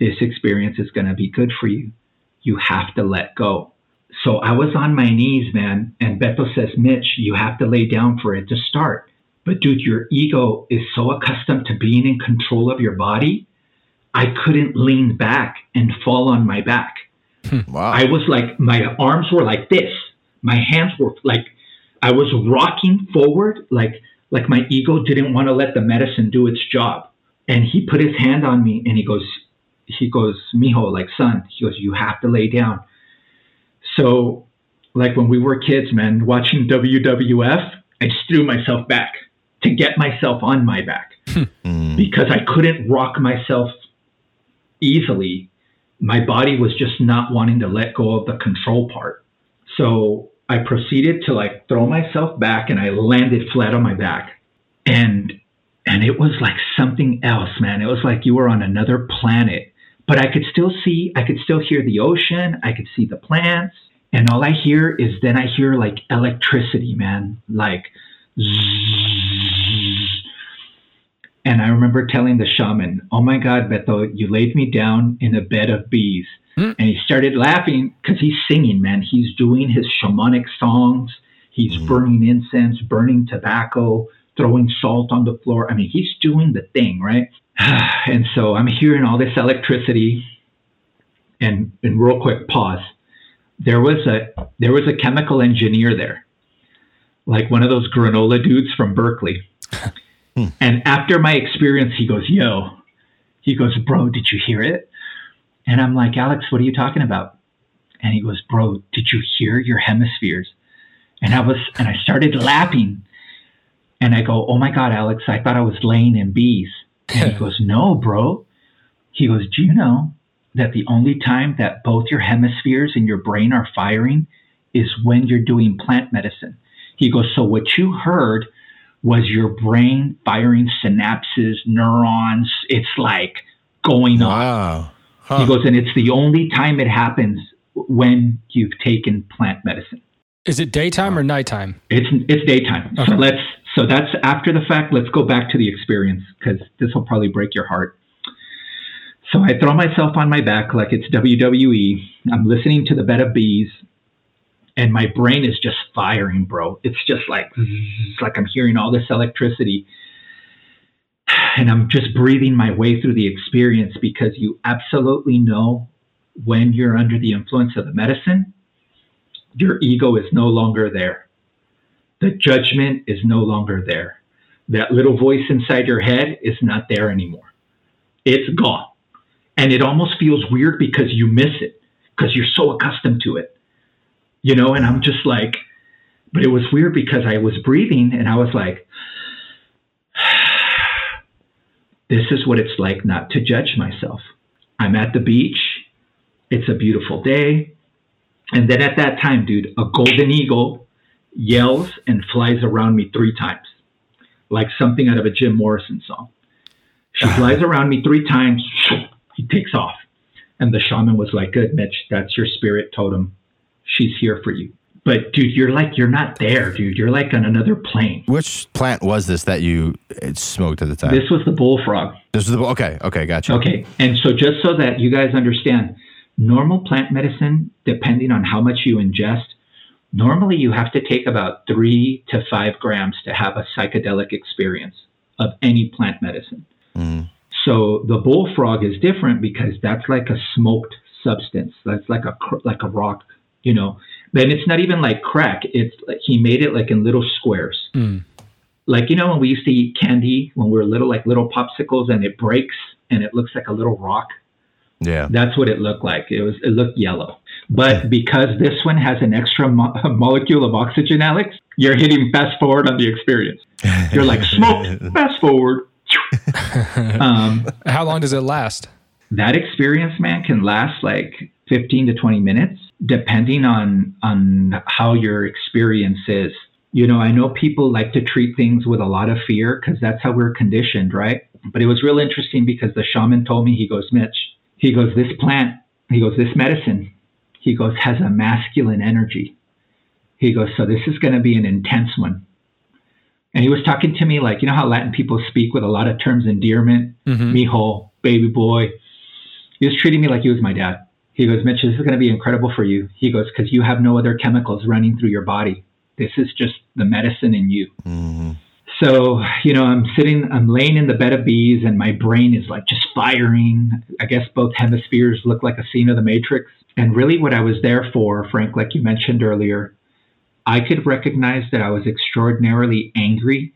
This experience is going to be good for you. You have to let go. So I was on my knees, man, and Beto says, Mitch, you have to lay down for it to start. But dude, your ego is so accustomed to being in control of your body, I couldn't lean back and fall on my back. Wow. I was like, my arms were like this. My hands were like, I was rocking forward, like, like my ego didn't want to let the medicine do its job. And he put his hand on me and he goes, he goes, Mijo, like son, he goes, you have to lay down. So, like when we were kids, man, watching WWF, I just threw myself back to get myself on my back Mm. because I couldn't rock myself easily. My body was just not wanting to let go of the control part. So I proceeded to like throw myself back and I landed flat on my back. And and it was like something else, man. It was like you were on another planet. But I could still see, I could still hear the ocean, I could see the plants. And all I hear is then I hear like electricity, man. Like zzz. And I remember telling the shaman, Oh my God, Beto, you laid me down in a bed of bees. Hmm. And he started laughing because he's singing, man. He's doing his shamanic songs. He's Mhm. burning incense, burning tobacco, throwing salt on the floor. I mean, he's doing the thing, right? and so I'm hearing all this electricity. And, and real quick, pause. There was a there was a chemical engineer there, like one of those granola dudes from Berkeley. Hmm. And after my experience, he goes, Yo, he goes, Bro, did you hear it? And I'm like, Alex, what are you talking about? And he goes, Bro, did you hear your hemispheres? And I was, and I started laughing. And I go, Oh my God, Alex, I thought I was laying in bees. And he goes, No, bro. He goes, Do you know that the only time that both your hemispheres and your brain are firing is when you're doing plant medicine? He goes, So what you heard was your brain firing synapses, neurons. It's like going on. Huh. He goes, and it's the only time it happens when you've taken plant medicine. Is it daytime or nighttime? It's it's daytime. Okay. So let's so that's after the fact. Let's go back to the experience because this will probably break your heart. So I throw myself on my back like it's WWE. I'm listening to the bed of bees, and my brain is just firing, bro. It's just like like I'm hearing all this electricity, and I'm just breathing my way through the experience because you absolutely know when you're under the influence of the medicine, your ego is no longer there the judgment is no longer there. That little voice inside your head is not there anymore. It's gone. And it almost feels weird because you miss it, because you're so accustomed to it. You know, and I'm just like, but it was weird because I was breathing and I was like, this is what it's like not to judge myself. I'm at the beach. It's a beautiful day. And then at that time, dude, a golden eagle yells and flies around me three times, like something out of a Jim Morrison song. She uh-huh. flies around me three times. He takes off. And the shaman was like, Good, Mitch, that's your spirit totem. She's here for you. But dude, you're like, you're not there, dude. You're like on another plane. Which plant was this that you smoked at the time? This was the bullfrog. This was the okay. Okay, gotcha. Okay. And so just so that you guys understand, normal plant medicine, depending on how much you ingest, normally you have to take about three to five grams to have a psychedelic experience of any plant medicine. Mhm. So the bullfrog is different because that's like a smoked substance. That's like a like a rock, you know. Then it's not even like crack. It's like he made it like in little squares. Mm. Like you know when we used to eat candy when we were little, like little popsicles, and it breaks and it looks like a little rock. Yeah. That's what it looked like. It was it looked yellow. But because this one has an extra mo- molecule of oxygen, Alex, you're hitting fast forward on the experience. You're like smoke, fast forward, um, How long does it last? That experience, man, can last like 15 to 20 minutes, depending on on how your experience is. You know, I know people like to treat things with a lot of fear because that's how we're conditioned, right? But it was real interesting because the shaman told me, he goes, Mitch, he goes, this plant, he goes, this medicine, he goes, has a masculine energy. He goes, so this is going to be an intense one. And he was talking to me like, you know how Latin people speak with a lot of terms endearment, mm-hmm. mijo, baby boy. He was treating me like he was my dad. He goes, Mitch, this is going to be incredible for you. He goes, because you have no other chemicals running through your body. This is just the medicine in you. Mm-hmm. So, you know, I'm sitting, I'm laying in the bed of bees and my brain is like just firing. I guess both hemispheres look like a scene of the Matrix. And really, what I was there for, Frank, like you mentioned earlier, I could recognize that I was extraordinarily angry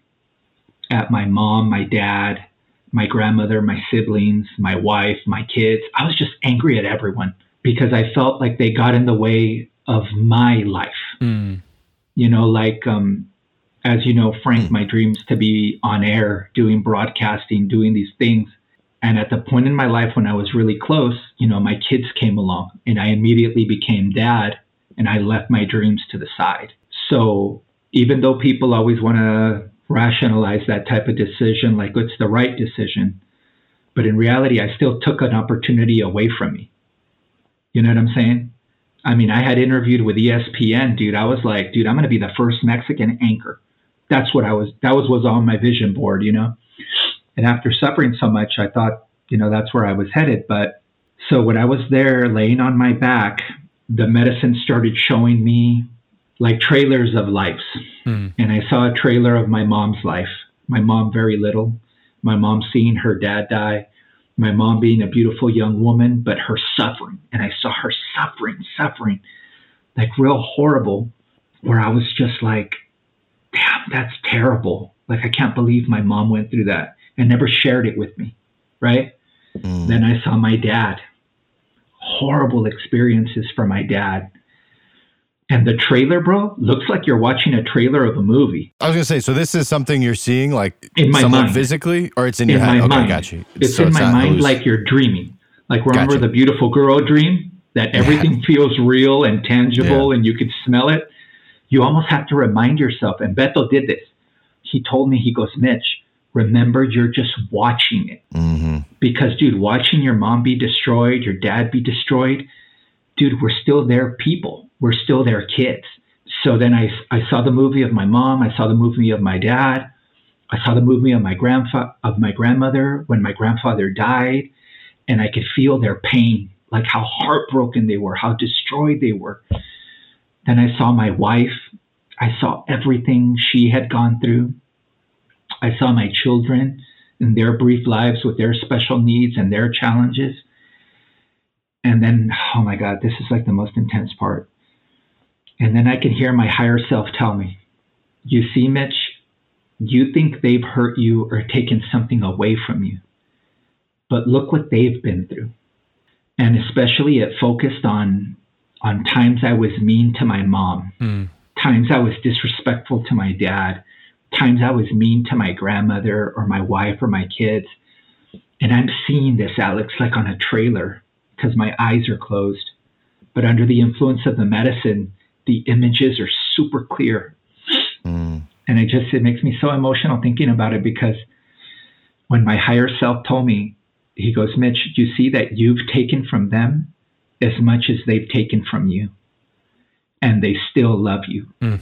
at my mom, my dad, my grandmother, my siblings, my wife, my kids. I was just angry at everyone because I felt like they got in the way of my life. Mm. You know, like, um, as you know, Frank, mm. my dreams to be on air, doing broadcasting, doing these things. And at the point in my life when I was really close, you know, my kids came along and I immediately became dad and I left my dreams to the side. So even though people always want to rationalize that type of decision like it's the right decision, but in reality, I still took an opportunity away from me. You know what I'm saying? I mean, I had interviewed with ESPN, dude. I was like, dude, I'm going to be the first Mexican anchor. That's what I was, that was, was on my vision board, you know? And after suffering so much, I thought, you know, that's where I was headed. But so when I was there laying on my back, the medicine started showing me like trailers of lives. Mm. And I saw a trailer of my mom's life. My mom, very little. My mom seeing her dad die. My mom being a beautiful young woman, but her suffering. And I saw her suffering, suffering, like real horrible, where I was just like, damn, that's terrible. Like, I can't believe my mom went through that and never shared it with me. Right. Mm. Then I saw my dad. Horrible experiences for my dad and the trailer, bro, looks like you're watching a trailer of a movie. I was gonna say, so this is something you're seeing, like in my mind, physically, or it's in, in your head. My okay, mind. got you. It's so in it's my mind, like you're dreaming. Like remember gotcha. the beautiful girl dream that everything yeah. feels real and tangible, yeah. and you can smell it. You almost have to remind yourself. And Beto did this. He told me, he goes, Mitch, remember you're just watching it. Mm-hmm. Because, dude, watching your mom be destroyed, your dad be destroyed, dude, we're still their people we're still their kids. So then I, I saw the movie of my mom. I saw the movie of my dad. I saw the movie of my grandfa- of my grandmother when my grandfather died, and I could feel their pain, like how heartbroken they were, how destroyed they were. Then I saw my wife. I saw everything she had gone through. I saw my children in their brief lives with their special needs and their challenges. And then, oh my God, this is like the most intense part. And then I can hear my higher self tell me, You see, Mitch, you think they've hurt you or taken something away from you. But look what they've been through. And especially it focused on on times I was mean to my mom, mm. times I was disrespectful to my dad, times I was mean to my grandmother or my wife or my kids. And I'm seeing this, Alex, like on a trailer because my eyes are closed. But under the influence of the medicine, the images are super clear. Mm. And it just it makes me so emotional thinking about it because when my higher self told me, he goes, Mitch, you see that you've taken from them as much as they've taken from you. And they still love you. Mm.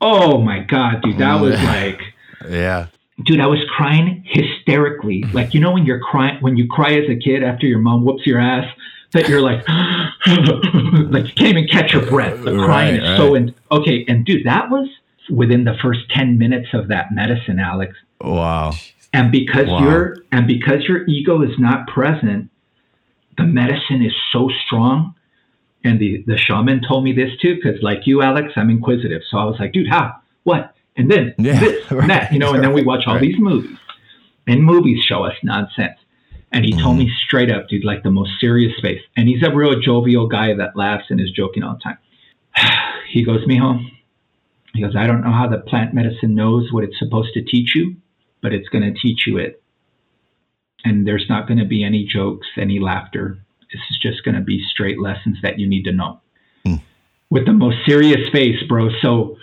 Oh my God, dude, that was like Yeah. Dude, I was crying hysterically. Like you know when you're crying when you cry as a kid after your mom whoops your ass that you're like, like you can't even catch your breath. The crying right, is right. so in. Okay, and dude, that was within the first ten minutes of that medicine, Alex. Wow. And because wow. your and because your ego is not present, the medicine is so strong. And the the shaman told me this too, because like you, Alex, I'm inquisitive. So I was like, dude, how? What? And then yeah, this, right, and that, you know. And then we watch all these movies, and movies show us nonsense. And he mm-hmm. told me mm-hmm. straight up, dude, like the most serious face. And he's a real jovial guy that laughs and is joking all the time. he goes, Mijo, he goes, I don't know how the plant medicine knows what it's supposed to teach you, but it's going to teach you it. and there's not going to be any jokes, any laughter. This is just going to be straight lessons that you need to know Hmm. with the most serious face, bro. So,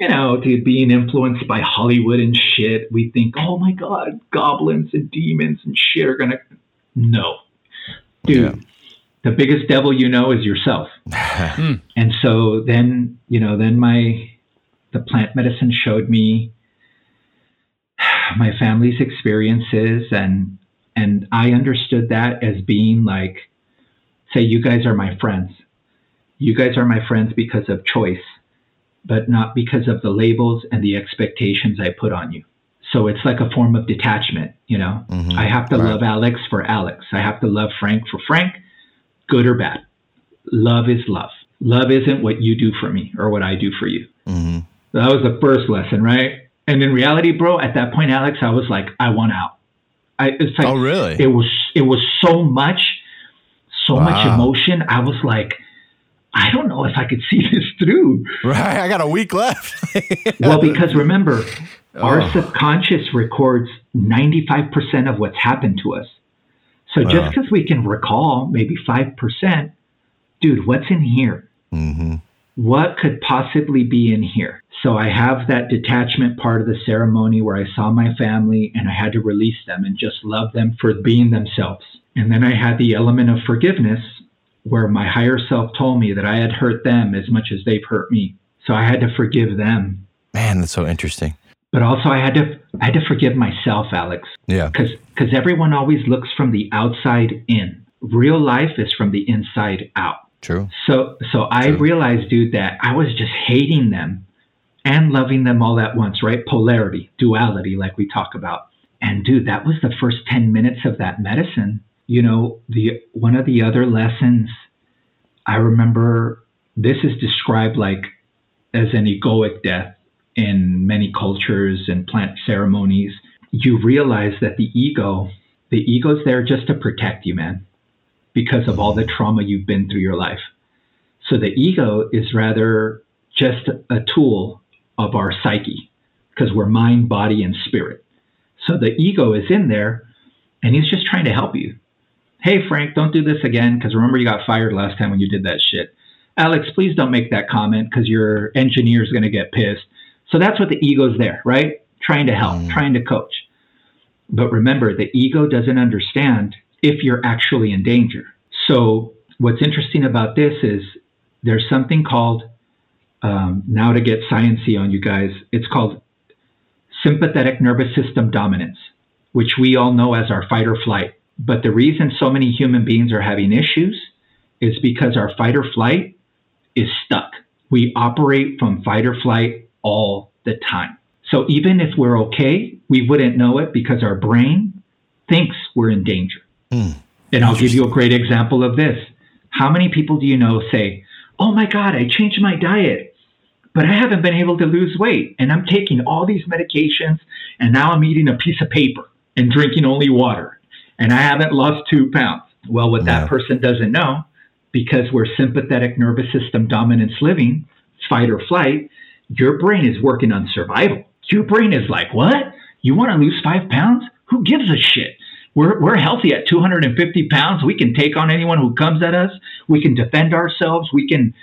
you know, dude, being influenced by Hollywood and shit, we think, oh my God, goblins and demons and shit are going to. No. Dude, Yeah. the biggest devil you know is yourself. Hmm. And so then, you know, then my the plant medicine showed me my family's experiences and and I understood that as being like say you guys are my friends. You guys are my friends because of choice, but not because of the labels and the expectations I put on you. So it's like a form of detachment, you know. Mhm. I have to Right. love Alex for Alex. I have to love Frank for Frank, good or bad. Love is love. Love isn't what you do for me or what I do for you. hmm That was the first lesson, right? And in reality, bro, at that point, Alex, I was like, I want out. I, it's like Oh, really? it was it was so much, so much emotion. I was like, I don't know if I could see this through. Right. I got a week left. Well, because remember, our Oh. subconscious records 95% of what's happened to us. So Wow. just because we can recall maybe 5%, dude, what's in here? hmm What could possibly be in here? So I have that detachment part of the ceremony where I saw my family and I had to release them and just love them for being themselves. And then I had the element of forgiveness where my higher self told me that I had hurt them as much as they've hurt me. So I had to forgive them. Man, that's so interesting. But also I had to I had to forgive myself, Alex. Yeah. because because everyone always looks from the outside in. Real life is from the inside out. True. So so I True. realized, dude, that I was just hating them and loving them all at once, right? Polarity, duality, like we talk about. And dude, that was the first 10 minutes of that medicine. You know, the one of the other lessons I remember this is described like as an egoic death in many cultures and plant ceremonies. You realize that the ego, the ego's there just to protect you, man, because of all the trauma you've been through your life. So the ego is rather just a tool of our psyche because we're mind, body, and spirit. So the ego is in there and he's just trying to help you. Hey, Frank, don't do this again because remember you got fired last time when you did that shit. Alex, please don't make that comment because your engineer is going to get pissed. So that's what the ego's there, right? Trying to help, Mm. trying to coach. But remember, the ego doesn't understand if you're actually in danger. So what's interesting about this is there's something called um, now to get sciency on you guys. It's called sympathetic nervous system dominance, which we all know as our fight or flight. But the reason so many human beings are having issues is because our fight or flight is stuck. We operate from fight or flight all the time. So even if we're okay, we wouldn't know it because our brain thinks we're in danger. Hmm. And I'll give you a great example of this. How many people do you know say, Oh my God, I changed my diet, but I haven't been able to lose weight. And I'm taking all these medications, and now I'm eating a piece of paper and drinking only water, and I haven't lost two pounds. Well, what Yeah. that person doesn't know, because we're sympathetic nervous system dominance living, fight or flight, your brain is working on survival. Your brain is like, What? You want to lose five pounds? Who gives a shit? We're, we're healthy at 250 pounds. We can take on anyone who comes at us. We can defend ourselves. We can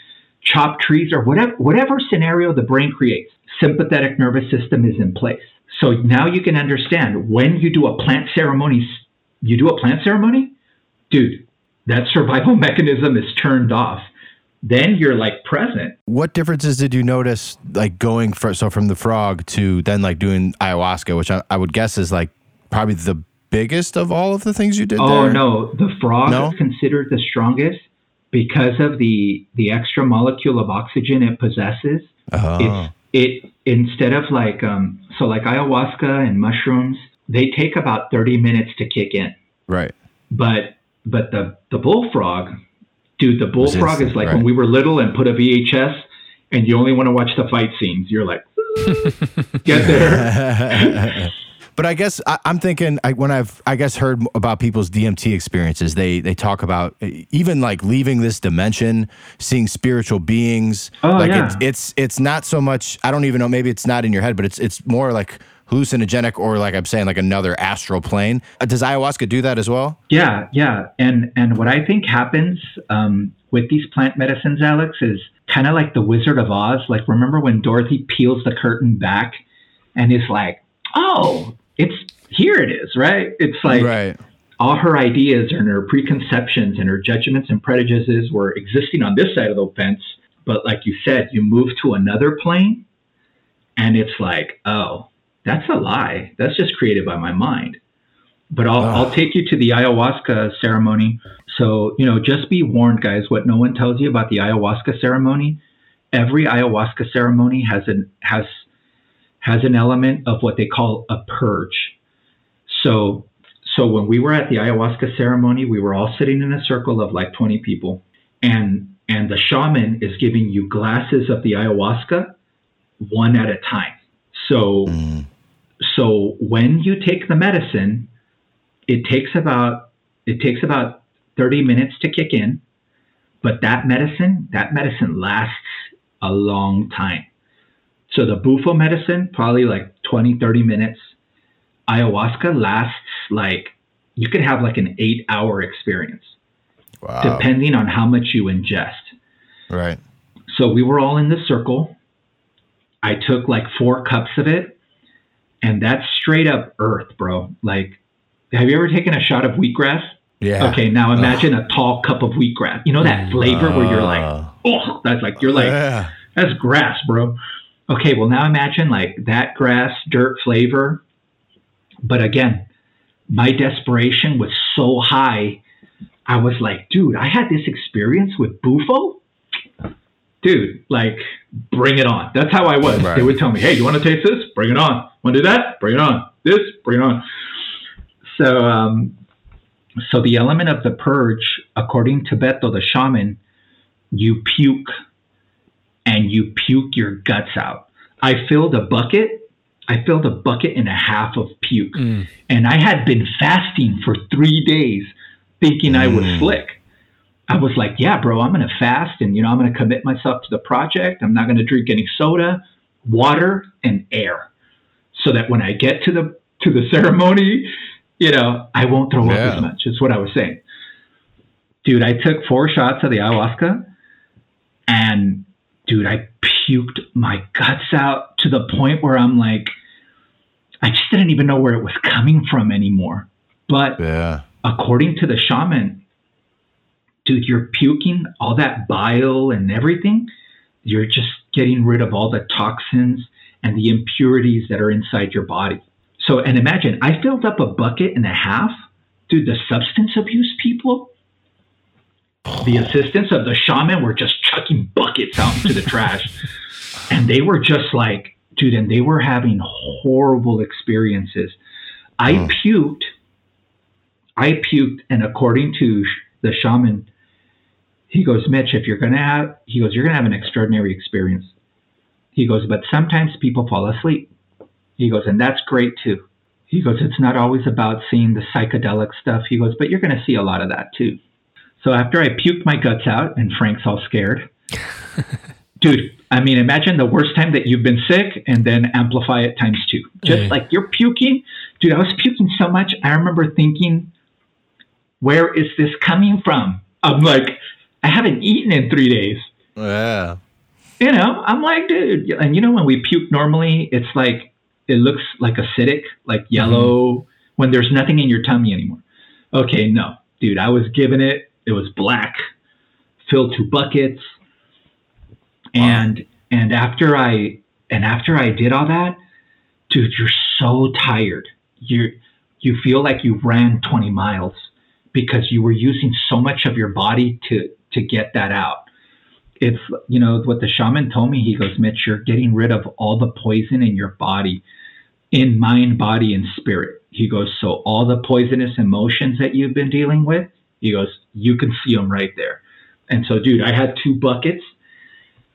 chop trees or whatever, whatever scenario the brain creates. Sympathetic nervous system is in place. So now you can understand when you do a plant ceremony, you do a plant ceremony, dude, that survival mechanism is turned off. Then you're like present. What differences did you notice, like going for so from the frog to then like doing ayahuasca, which I, I would guess is like probably the biggest of all of the things you did Oh there? no, the frog No? is considered the strongest because of the the extra molecule of oxygen it possesses. Oh, It's it instead of like um so like ayahuasca and mushrooms, they take about 30 minutes to kick in. right. But but the the bullfrog, dude, the bullfrog is like right. when we were little and put a VHS and you only want to watch the fight scenes. You're like, get there. But I guess I, am thinking I, when I've I guess heard about people's DMT experiences, they they talk about even like leaving this dimension, seeing spiritual beings. Oh, like yeah. it's it's it's not so much. I don't even know. Maybe it's not in your head, but it's it's more like hallucinogenic or like I'm saying like another astral plane. Uh, does ayahuasca do that as well? Yeah, yeah. And and what I think happens um, with these plant medicines, Alex, is kind of like the Wizard of Oz. Like remember when Dorothy peels the curtain back and is like, "Oh, it's here. It is right." It's like right. all her ideas and her preconceptions and her judgments and prejudices were existing on this side of the fence. But like you said, you move to another plane, and it's like, oh, that's a lie. That's just created by my mind. But I'll, I'll take you to the ayahuasca ceremony. So, you know, just be warned, guys, what no one tells you about the ayahuasca ceremony. Every ayahuasca ceremony has an has has an element of what they call a purge. So so when we were at the ayahuasca ceremony, we were all sitting in a circle of like 20 people and and the shaman is giving you glasses of the ayahuasca one at a time. So Mm. So when you take the medicine, it takes about it takes about 30 minutes to kick in, but that medicine, that medicine lasts a long time. So the bufo medicine, probably like 20, 30 minutes. Ayahuasca lasts like you could have like an eight hour experience, Wow. depending on how much you ingest. Right. So we were all in the circle. I took like four cups of it, and that's straight up earth, bro. Like, have you ever taken a shot of wheatgrass? Yeah. Okay, now imagine a tall cup of wheatgrass. You know that flavor where you're like, Uh, oh, that's like you're like yeah. that's grass, bro. Okay, well now imagine like that grass dirt flavor. But again, my desperation was so high. I was like, dude, I had this experience with Bufo. Dude, like, bring it on. That's how I was. Right. They would tell me, hey, you want to taste this? Bring it on. Want to do that? Bring it on. This? Bring it on. So, um, so the element of the purge, according to Beto the shaman, you puke and you puke your guts out. I filled a bucket. I filled a bucket and a half of puke. Mm. And I had been fasting for three days thinking I was Mm. slick. I was like, yeah, bro, I'm going to fast and, you know, I'm going to commit myself to the project. I'm not going to drink any soda, water, and air so that when I get to the, to the ceremony, you know, I won't throw Yeah. up as much. It's what I was saying. Dude, I took four shots of the ayahuasca and dude, I puked my guts out to the point where I'm like, I just didn't even know where it was coming from anymore. But Yeah. according to the shaman, dude, you're puking all that bile and everything. You're just getting rid of all the toxins and the impurities that are inside your body. So, and imagine, I filled up a bucket and a half. Dude, the substance abuse people, the assistants of the shaman were just chucking buckets out into the trash. And they were just like, dude, and they were having horrible experiences. I puked. I puked, and according to the shaman, he goes, Mitch, if you're gonna have, he goes, you're gonna have an extraordinary experience. He goes, but sometimes people fall asleep. He goes, and that's great too. He goes, it's not always about seeing the psychedelic stuff. He goes, but you're gonna see a lot of that too. So after I puked my guts out, and Frank's all scared, dude. I mean, imagine the worst time that you've been sick, and then amplify it times two. Just like you're puking, dude. I was puking so much. I remember thinking, where is this coming from? I'm like, I haven't eaten in three days. Yeah. You know, I'm like, dude. And you know, when we puke normally, it's like, it looks like acidic, like yellow, mm-hmm. when there's nothing in your tummy anymore. Okay, no, dude. I was given it. It was black, filled two buckets. And and after I and after I did all that, dude, you're so tired. You you feel like you ran 20 miles because you were using so much of your body to to get that out. It's you know what the shaman told me. He goes, Mitch, you're getting rid of all the poison in your body, in mind, body, and spirit. He goes, so all the poisonous emotions that you've been dealing with, he goes, you can see them right there. And so, dude, I had two buckets,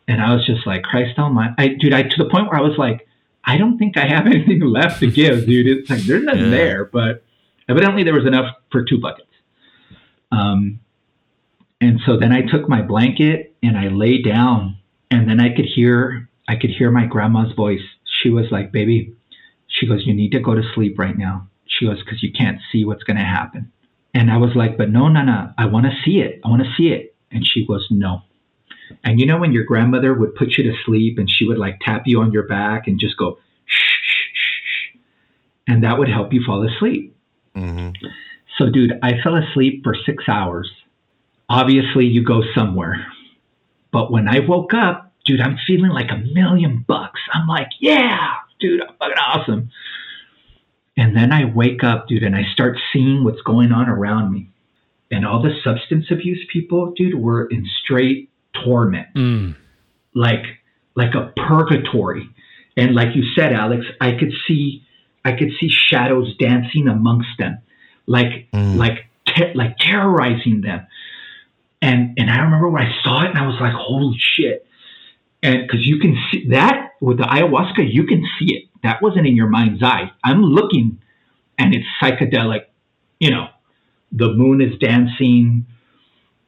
and I was just like, Christ Almighty, I, dude, I to the point where I was like, I don't think I have anything left to give, dude. It's like there's nothing Yeah. there, but evidently there was enough for two buckets. Um, and so then I took my blanket and I lay down, and then I could hear I could hear my grandma's voice. She was like, "Baby," she goes, "You need to go to sleep right now." She goes, "Because you can't see what's going to happen." And I was like, "But no, no, no! I want to see it. I want to see it." And she goes, "No." And you know when your grandmother would put you to sleep and she would like tap you on your back and just go shh, shh, shh, shh, and that would help you fall asleep. hmm So, dude, I fell asleep for six hours. Obviously, you go somewhere. But when I woke up, dude, I'm feeling like a million bucks. I'm like, yeah, dude, I'm fucking awesome. And then I wake up, dude, and I start seeing what's going on around me. And all the substance abuse people, dude, were in straight torment Mm. like like a purgatory and like you said alex i could see i could see shadows dancing amongst them like Mm. like te- like terrorizing them and and i remember when i saw it and i was like holy shit. And because you can see that with the ayahuasca you can see it. That wasn't in your mind's eye. I'm looking and it's psychedelic you know. The moon is dancing.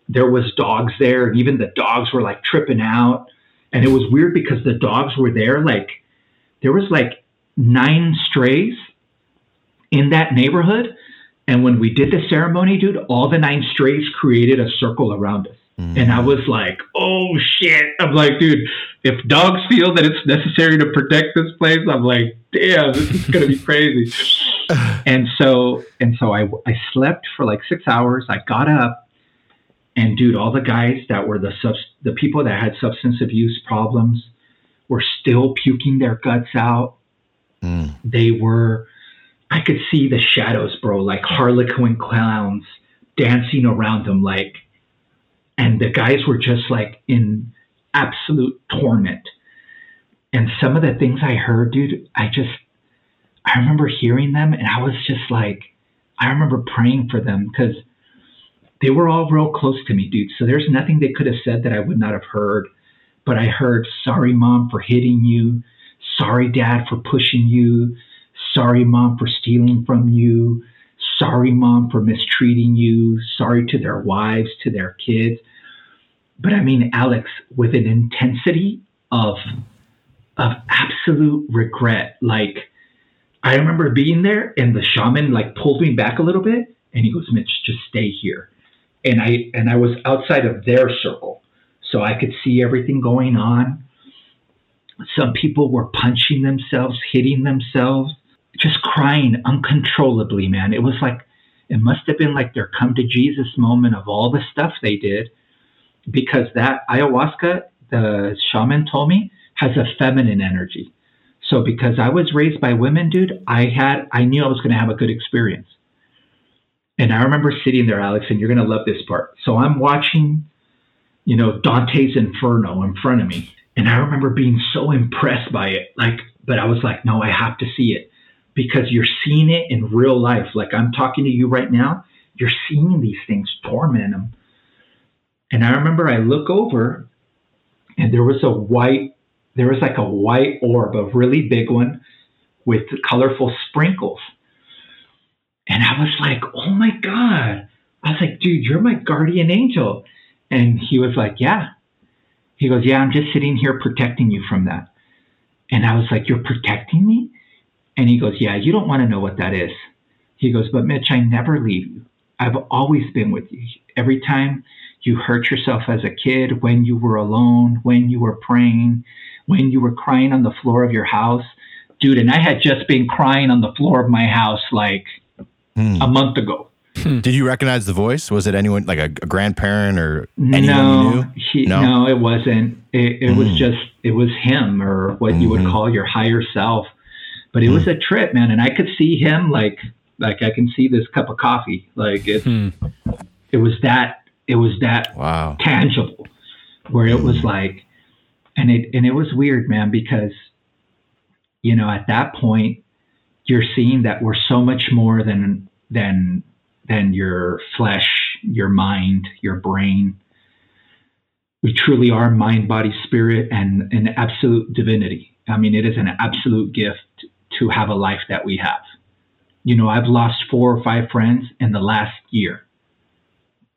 There was dogs there. And even the dogs were like tripping out. And it was weird because the dogs were there like there was like nine strays in that neighborhood and when we did the ceremony dude all the nine strays created a circle around us. And i was like oh shit. I'm like dude if dogs feel that it's necessary to protect this place i'm like damn this is gonna be crazy. And so and so I, I slept for like six hours. I got up. And dude all the guys that were the subs the people that had substance abuse problems were still puking their guts out. Mm. they were i could see the shadows bro like harlequin clowns dancing around them like and the guys were just like in absolute torment. And some of the things i heard dude i just i remember hearing them and i was just like i remember praying for them because they were all real close to me dude. So there's nothing they could have said that i would not have heard but i heard sorry mom for hitting you. Sorry dad for pushing you sorry mom for stealing from you. Sorry mom for mistreating you. Sorry to their wives to their kids. But i mean alex with an intensity of of absolute regret. Like i remember being there and the shaman like pulled me back a little bit and he goes mitch just stay here. And i and i was outside of their circle so i could see everything going on. Some people were punching themselves, hitting themselves, just crying uncontrollably, man. It was like, it must have been like their come to Jesus moment of all the stuff they did because that ayahuasca, the shaman told me, has a feminine energy. So because I was raised by women, dude, I had, I knew I was going to have a good experience. And I remember sitting there, Alex, and you're going to love this part. So I'm watching, you know, Dante's Inferno in front of me. And I remember being so impressed by it. Like, but I was like, no, I have to see it because you're seeing it in real life. Like I'm talking to you right now, you're seeing these things torment them. And I remember I look over and there was a white, there was like a white orb, a really big one with colorful sprinkles. And I was like, oh my God. I was like, dude, you're my guardian angel. And he was like, yeah. He goes, yeah, I'm just sitting here protecting you from that. And I was like, you're protecting me? And he goes, yeah, you don't want to know what that is. He goes, but Mitch, I never leave you. I've always been with you. Every time you hurt yourself as a kid, when you were alone, when you were praying, when you were crying on the floor of your house, dude, and I had just been crying on the floor of my house like Hmm. a month ago. Did you recognize the voice? Was it anyone like a, a grandparent or anyone you no, knew? he, No? no, it wasn't. It, it was Mm. just, it was him or what you would Mhm. call your higher self. But it was Mm. a trip, man. And I could see him like, like I can see this cup of coffee. Like it, Hmm. it was that, it was that Wow. tangible where it was like, and it, and it was weird, man, because, you know, at that point, you're seeing that we're so much more than, than, than your flesh, your mind, your brain. We truly are mind, body, spirit, and an absolute divinity. I mean, it is an absolute gift to have a life that we have. You know, I've lost four or five friends in the last year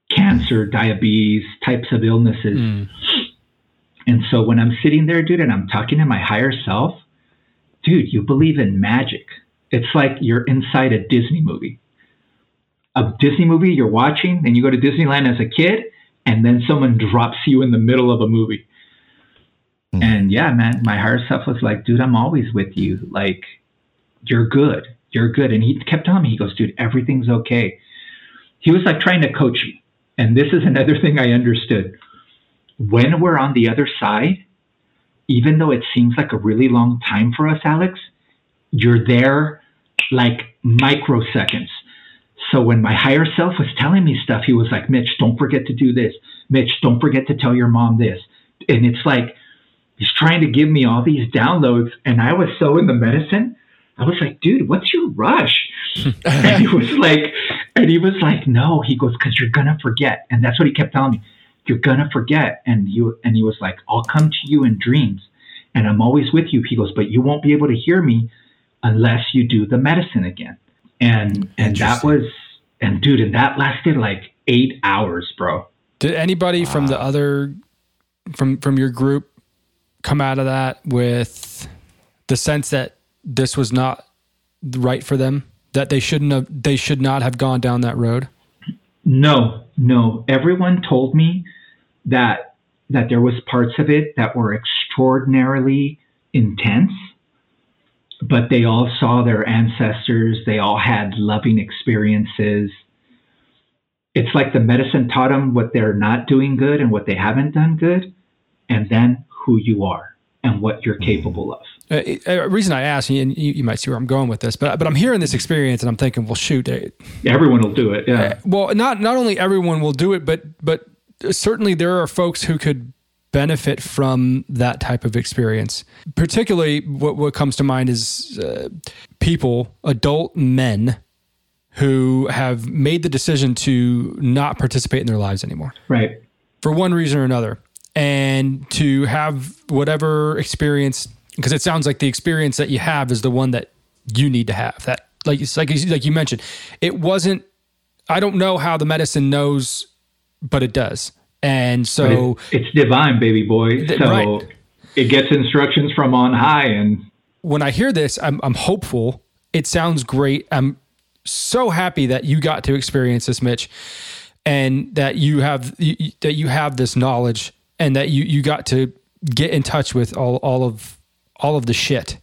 cancer, diabetes, types of illnesses. Mm. And so when I'm sitting there, dude, and I'm talking to my higher self, dude, you believe in magic. It's like you're inside a Disney movie. A Disney movie you're watching, and you go to Disneyland as a kid, and then someone drops you in the middle of a movie. Mm. And yeah, man, my higher self was like, dude, I'm always with you. Like, you're good. You're good. And he kept telling me, he goes, dude, everything's okay. He was like trying to coach me. And this is another thing I understood. When we're on the other side, even though it seems like a really long time for us, Alex, you're there like microseconds. So when my higher self was telling me stuff, he was like, Mitch, don't forget to do this. Mitch, don't forget to tell your mom this. And it's like, he's trying to give me all these downloads. And I was so in the medicine. I was like, dude, what's your rush? and he was like, and he was like, no, he goes, cause you're going to forget. And that's what he kept telling me. You're going to forget. And you, and he was like, I'll come to you in dreams and I'm always with you. He goes, but you won't be able to hear me unless you do the medicine again. And, and that was, and dude, and that lasted like eight hours, bro. Did anybody wow. from the other, from, from your group come out of that with the sense that this was not right for them? That they shouldn't have, they should not have gone down that road? No, no. Everyone told me that that there was parts of it that were extraordinarily intense but they all saw their ancestors they all had loving experiences it's like the medicine taught them what they're not doing good and what they haven't done good and then who you are and what you're mm-hmm. capable of a reason I ask, and you, you, might see where I'm going with this, but but I'm hearing this experience, and I'm thinking, well, shoot, everyone will do it. Yeah. Uh, well, not not only everyone will do it, but but certainly there are folks who could benefit from that type of experience. Particularly, what, what comes to mind is uh, people, adult men, who have made the decision to not participate in their lives anymore. Right. For one reason or another. And to have whatever experience, because it sounds like the experience that you have is the one that you need to have. That, like, like, like you mentioned, it wasn't, I don't know how the medicine knows but it does. And so it, it's divine, baby boy. Th- so right. it gets instructions from on high. And when I hear this, I'm, I'm hopeful. It sounds great. I'm so happy that you got to experience this, Mitch, and that you have you, that you have this knowledge, and that you you got to get in touch with all all of all of the shit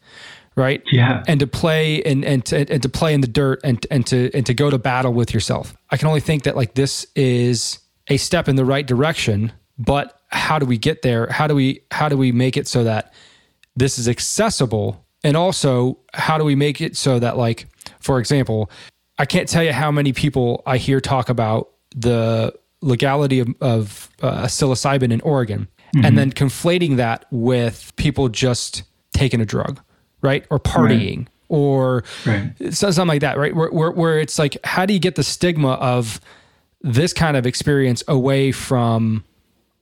right? Yeah. And to play and and to, and to play in the dirt and and to and to go to battle with yourself. I can only think that like this is a step in the right direction, but how do we get there? How do we how do we make it so that this is accessible? And also, how do we make it so that like for example, I can't tell you how many people I hear talk about the legality of, of uh, psilocybin in Oregon mm-hmm. and then conflating that with people just taking a drug, right? Or partying. Right. Or right. something like that, right? Where, where, where it's like, how do you get the stigma of this kind of experience away from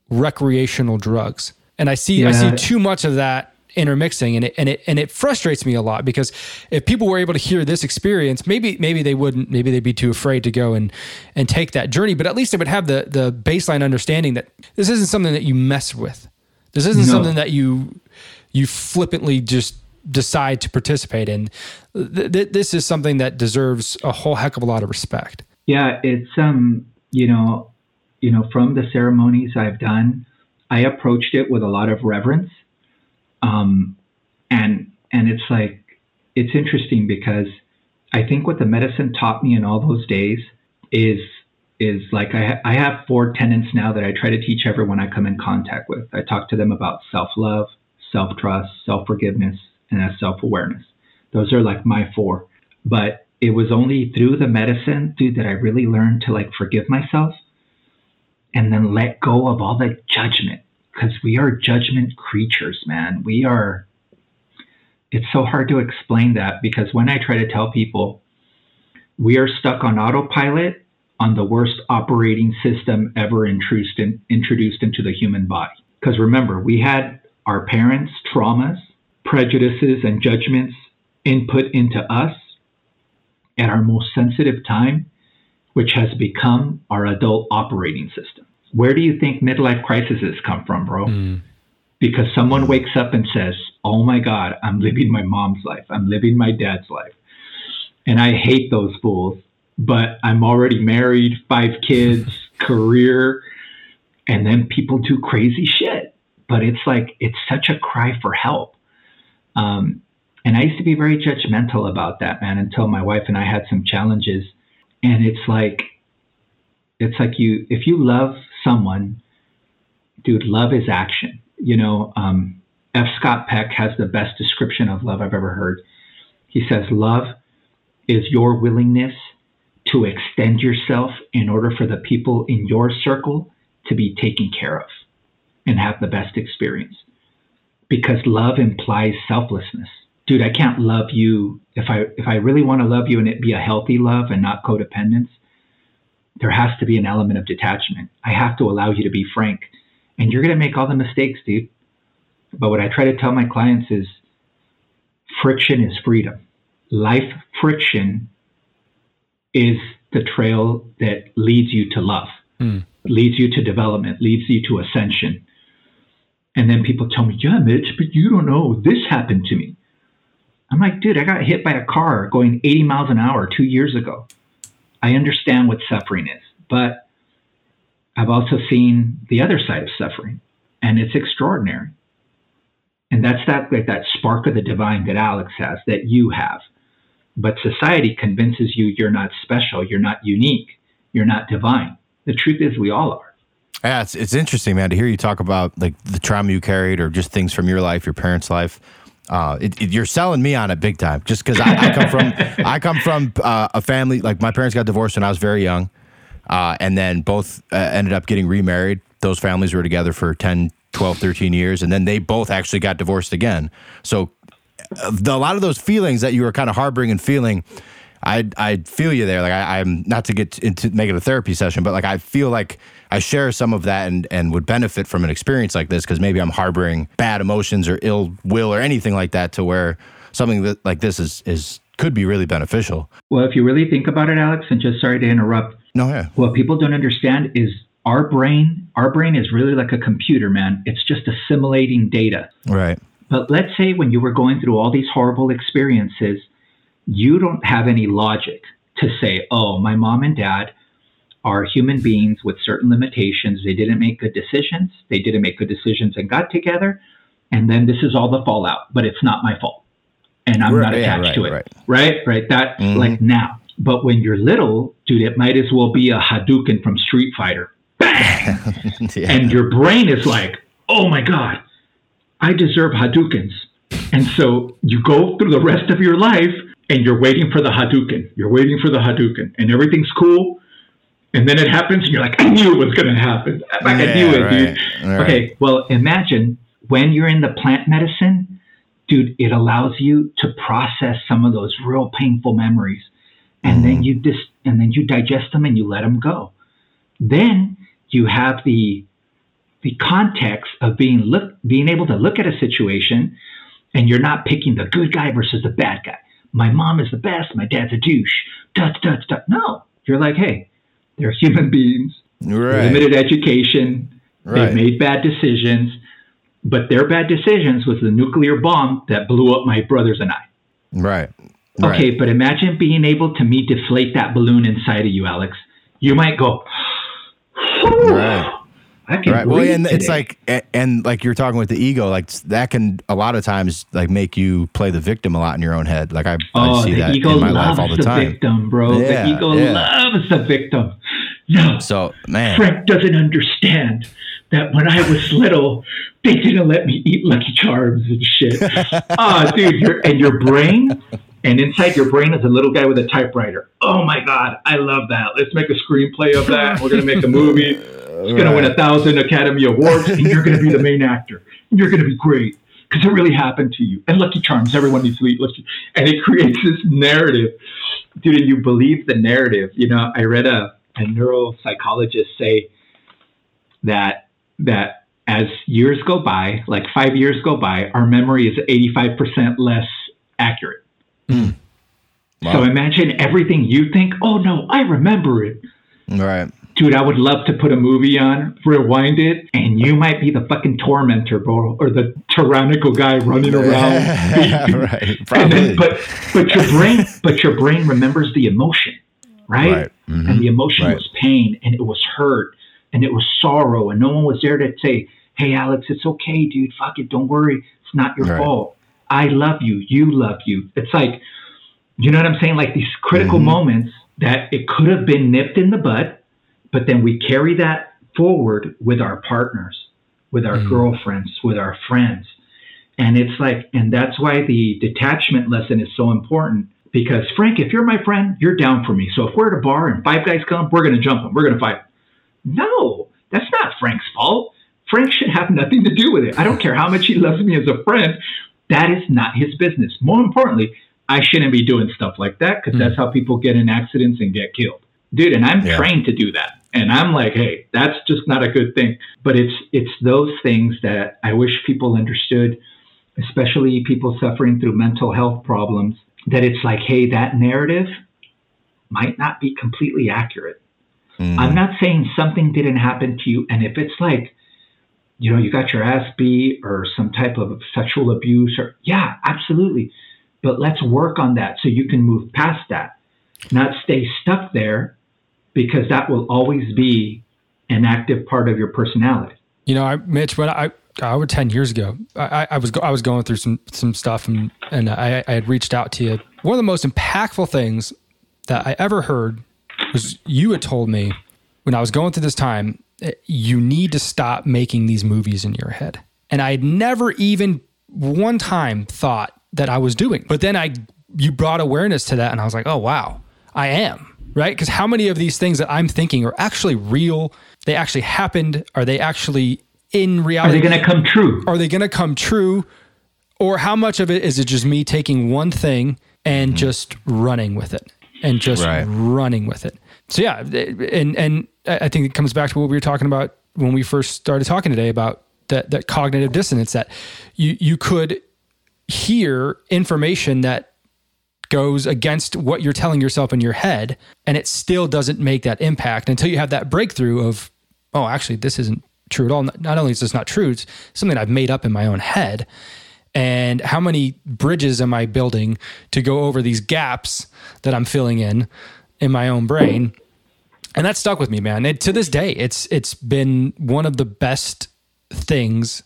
recreational drugs. And I see yeah. I see too much of that intermixing and it and it and it frustrates me a lot because if people were able to hear this experience maybe maybe they wouldn't maybe they'd be too afraid to go and and take that journey but at least they would have the the baseline understanding that this isn't something that you mess with this isn't no. something that you you flippantly just decide to participate in th- th- this is something that deserves a whole heck of a lot of respect yeah, it's um, you know, you know, from the ceremonies I've done, I approached it with a lot of reverence. Um, and and it's like it's interesting because I think what the medicine taught me in all those days is is like I, ha- I have four tenants now that I try to teach everyone I come in contact with. I talk to them about self love, self trust, self forgiveness, and self awareness. Those are like my four. But it was only through the medicine, dude, that I really learned to like forgive myself and then let go of all the judgment because we are judgment creatures, man. We are, it's so hard to explain that because when I try to tell people we are stuck on autopilot on the worst operating system ever introduced, in, introduced into the human body. Because remember, we had our parents' traumas prejudices, and judgments input into us at our most sensitive time, which has become our adult operating system. Where do you think midlife crises come from, bro? Mm. Because someone wakes up and says, Oh my God, I'm living my mom's life. I'm living my dad's life. And I hate those fools, but I'm already married, five kids, career, and then people do crazy shit. But it's like, it's such a cry for help. Um, and I used to be very judgmental about that, man, until my wife and I had some challenges. And it's like, it's like you, if you love someone, dude, love is action. You know, um, M. Scott Peck has the best description of love I've ever heard. He says, Love is your willingness to extend yourself in order for the people in your circle to be taken care of and have the best experience. Because love implies selflessness. Dude, I can't love you if I if I really want to love you and it be a healthy love and not codependence there has to be an element of detachment. I have to allow you to be frank. And you're going to make all the mistakes, dude. But what I try to tell my clients is friction is freedom. Life friction is the trail that leads you to love, mm. leads you to development, leads you to ascension. And then people tell me, yeah, Mitch, but you don't know. This happened to me. I'm like, dude, I got hit by a car going 80 miles an hour two years ago. I understand what suffering is, but I've also seen the other side of suffering, and it's extraordinary. And that's that like that spark of the divine that Alex has, that you have. But society convinces you you're not special, you're not unique, you're not divine. The truth is, we all are. Yeah, it's, it's interesting, man, to hear you talk about like the trauma you carried or just things from your life, your parents' life. Uh, it, it, you're selling me on it big time, just because I, I, come from I come from uh, a family like my parents got divorced when I was very young, uh, and then both uh, ended up getting remarried. Those families were together for 10, 12, 13 years, and then they both actually got divorced again. So uh, the, a lot of those feelings that you were kind of harboring and feeling I I feel you there. Like I, am not to get into make it a therapy session, but like I feel like I share some of that and and would benefit from an experience like this because maybe I'm harboring bad emotions or ill will or anything like that to where something that like this is is could be really beneficial. Well, if you really think about it, Alex, and just sorry to interrupt. No, yeah. What people don't understand is our brain. Our brain is really like a computer, man. It's just assimilating data. Right. But let's say when you were going through all these horrible experiences you don't have any logic to say, oh, my mom and dad are human beings with certain limitations. They didn't make good decisions. They didn't make good decisions and got together. And then this is all the fallout, but it's not my fault. And I'm right, not attached yeah, right, to it. Right, right. Right. That, mm-hmm. like now. But when you're little, dude, it might as well be a Hadouken from Street Fighter. Bang! yeah. And your brain is like, oh my God, I deserve Hadoukens. And so you go through the rest of your life and you're waiting for the Hadouken. You're waiting for the Hadouken, and everything's cool. And then it happens, and you're like, I knew it was going to happen. Like, yeah, I knew it, right. dude. Right. Okay, well, imagine when you're in the plant medicine, dude, it allows you to process some of those real painful memories. And mm-hmm. then you dis- and then you digest them and you let them go. Then you have the the context of being look being able to look at a situation and you're not picking the good guy versus the bad guy my mom is the best, my dad's a douche. Duh, duh, duh. No, you're like, hey, they're human beings, right. limited education, right. they've made bad decisions, but their bad decisions was the nuclear bomb that blew up my brothers and I. Right. right. Okay, but imagine being able to me deflate that balloon inside of you, Alex. You might go, right. I can right. Well, and today. it's like, and like you're talking with the ego, like that can a lot of times like make you play the victim a lot in your own head. Like I, oh, I see that in my life all the, the time. Victim, bro. Yeah, the ego yeah. loves the victim. No. So man, Frank doesn't understand that when I was little, they didn't let me eat Lucky Charms and shit. oh, dude, your and your brain, and inside your brain is a little guy with a typewriter. Oh my god, I love that. Let's make a screenplay of that. We're gonna make a movie. It's going to win a thousand Academy Awards, and you're going to be the main actor. You're going to be great because it really happened to you. And Lucky Charms, everyone needs to eat Lucky. And it creates this narrative, dude. And you believe the narrative. You know, I read a, a neuropsychologist say that that as years go by, like five years go by, our memory is 85% less accurate. Mm. Wow. So imagine everything you think, oh no, I remember it. Right. Dude, I would love to put a movie on, rewind it, and you might be the fucking tormentor, bro, or the tyrannical guy running around. right. Probably. Then, but but your brain but your brain remembers the emotion, right? right. Mm-hmm. And the emotion right. was pain and it was hurt and it was sorrow and no one was there to say, Hey Alex, it's okay, dude. Fuck it, don't worry. It's not your right. fault. I love you. You love you. It's like you know what I'm saying? Like these critical mm-hmm. moments that it could have been nipped in the bud, but then we carry that forward with our partners, with our mm-hmm. girlfriends, with our friends. And it's like, and that's why the detachment lesson is so important because Frank, if you're my friend, you're down for me. So if we're at a bar and five guys come, we're going to jump them. We're going to fight. No, that's not Frank's fault. Frank should have nothing to do with it. I don't care how much he loves me as a friend. That is not his business. More importantly, I shouldn't be doing stuff like that because mm. that's how people get in accidents and get killed. Dude, and I'm yeah. trained to do that. And I'm like, hey, that's just not a good thing. But it's it's those things that I wish people understood, especially people suffering through mental health problems, that it's like, hey, that narrative might not be completely accurate. Mm. I'm not saying something didn't happen to you. And if it's like, you know, you got your ass beat or some type of sexual abuse or yeah, absolutely but let's work on that so you can move past that, not stay stuck there because that will always be an active part of your personality. You know, I, Mitch, when I, I over 10 years ago, I, I was, I was going through some, some stuff and, and I, I had reached out to you. One of the most impactful things that I ever heard was you had told me when I was going through this time, eh, you need to stop making these movies in your head. And I had never even one time thought that I was doing. But then I you brought awareness to that and I was like, "Oh wow, I am." Right? Cuz how many of these things that I'm thinking are actually real? They actually happened? Are they actually in reality? Are they going to come true? Are they going to come true? Or how much of it is it just me taking one thing and mm-hmm. just running with it and just right. running with it? So yeah, and and I think it comes back to what we were talking about when we first started talking today about that that cognitive dissonance that you you could hear information that goes against what you're telling yourself in your head and it still doesn't make that impact until you have that breakthrough of oh actually this isn't true at all. Not only is this not true it's something i've made up in my own head. And how many bridges am i building to go over these gaps that i'm filling in in my own brain? And that stuck with me man. To this day it's it's been one of the best things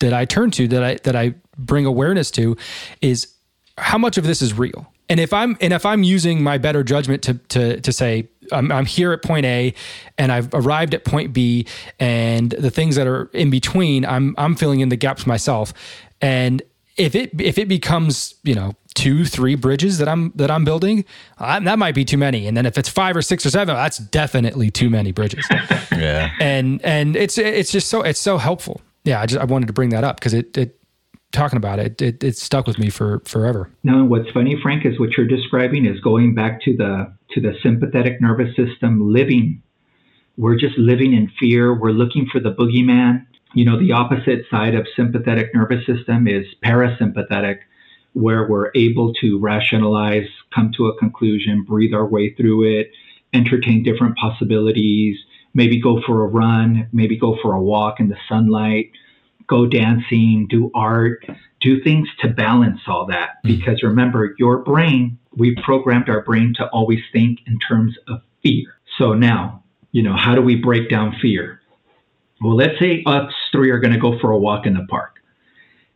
that i turn to that i that i bring awareness to is how much of this is real. And if I'm and if I'm using my better judgment to to to say I'm, I'm here at point A and I've arrived at point B and the things that are in between I'm I'm filling in the gaps myself. And if it if it becomes you know two three bridges that I'm that I'm building, I, that might be too many. And then if it's five or six or seven, that's definitely too many bridges. yeah. And and it's it's just so it's so helpful. Yeah, I just I wanted to bring that up because it it talking about it, it, it stuck with me for forever. No, what's funny, Frank, is what you're describing is going back to the to the sympathetic nervous system living. We're just living in fear. We're looking for the boogeyman. You know, the opposite side of sympathetic nervous system is parasympathetic, where we're able to rationalize, come to a conclusion, breathe our way through it, entertain different possibilities, maybe go for a run, maybe go for a walk in the sunlight go dancing, do art, do things to balance all that. Mm. Because remember, your brain, we programmed our brain to always think in terms of fear. So now, you know, how do we break down fear? Well, let's say us three are going to go for a walk in the park,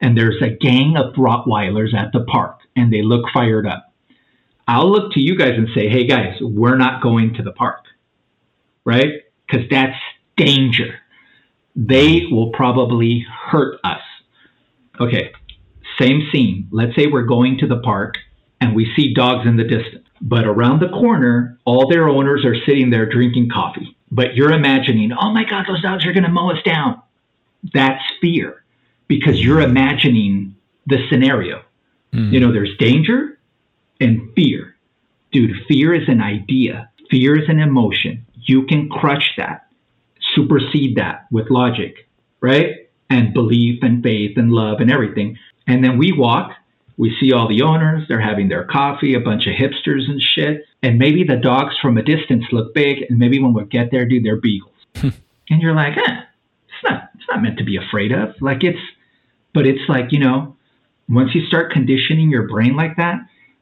and there's a gang of Rottweilers at the park, and they look fired up. I'll look to you guys and say, hey guys, we're not going to the park, right? Because that's danger they will probably hurt us. Okay, same scene. Let's say we're going to the park and we see dogs in the distance, but around the corner, all their owners are sitting there drinking coffee. But you're imagining, oh my God, those dogs are going to mow us down. That's fear because you're imagining the scenario. Mm. You know, there's danger and fear. Dude, fear is an idea, fear is an emotion. You can crush that supersede that with logic, right? And belief and faith and love and everything. And then we walk, we see all the owners, they're having their coffee, a bunch of hipsters and shit. And maybe the dogs from a distance look big, and maybe when we get there, dude, they're beagles. and you're like, eh, it's not it's not meant to be afraid of. Like it's but it's like, you know, once you start conditioning your brain like that,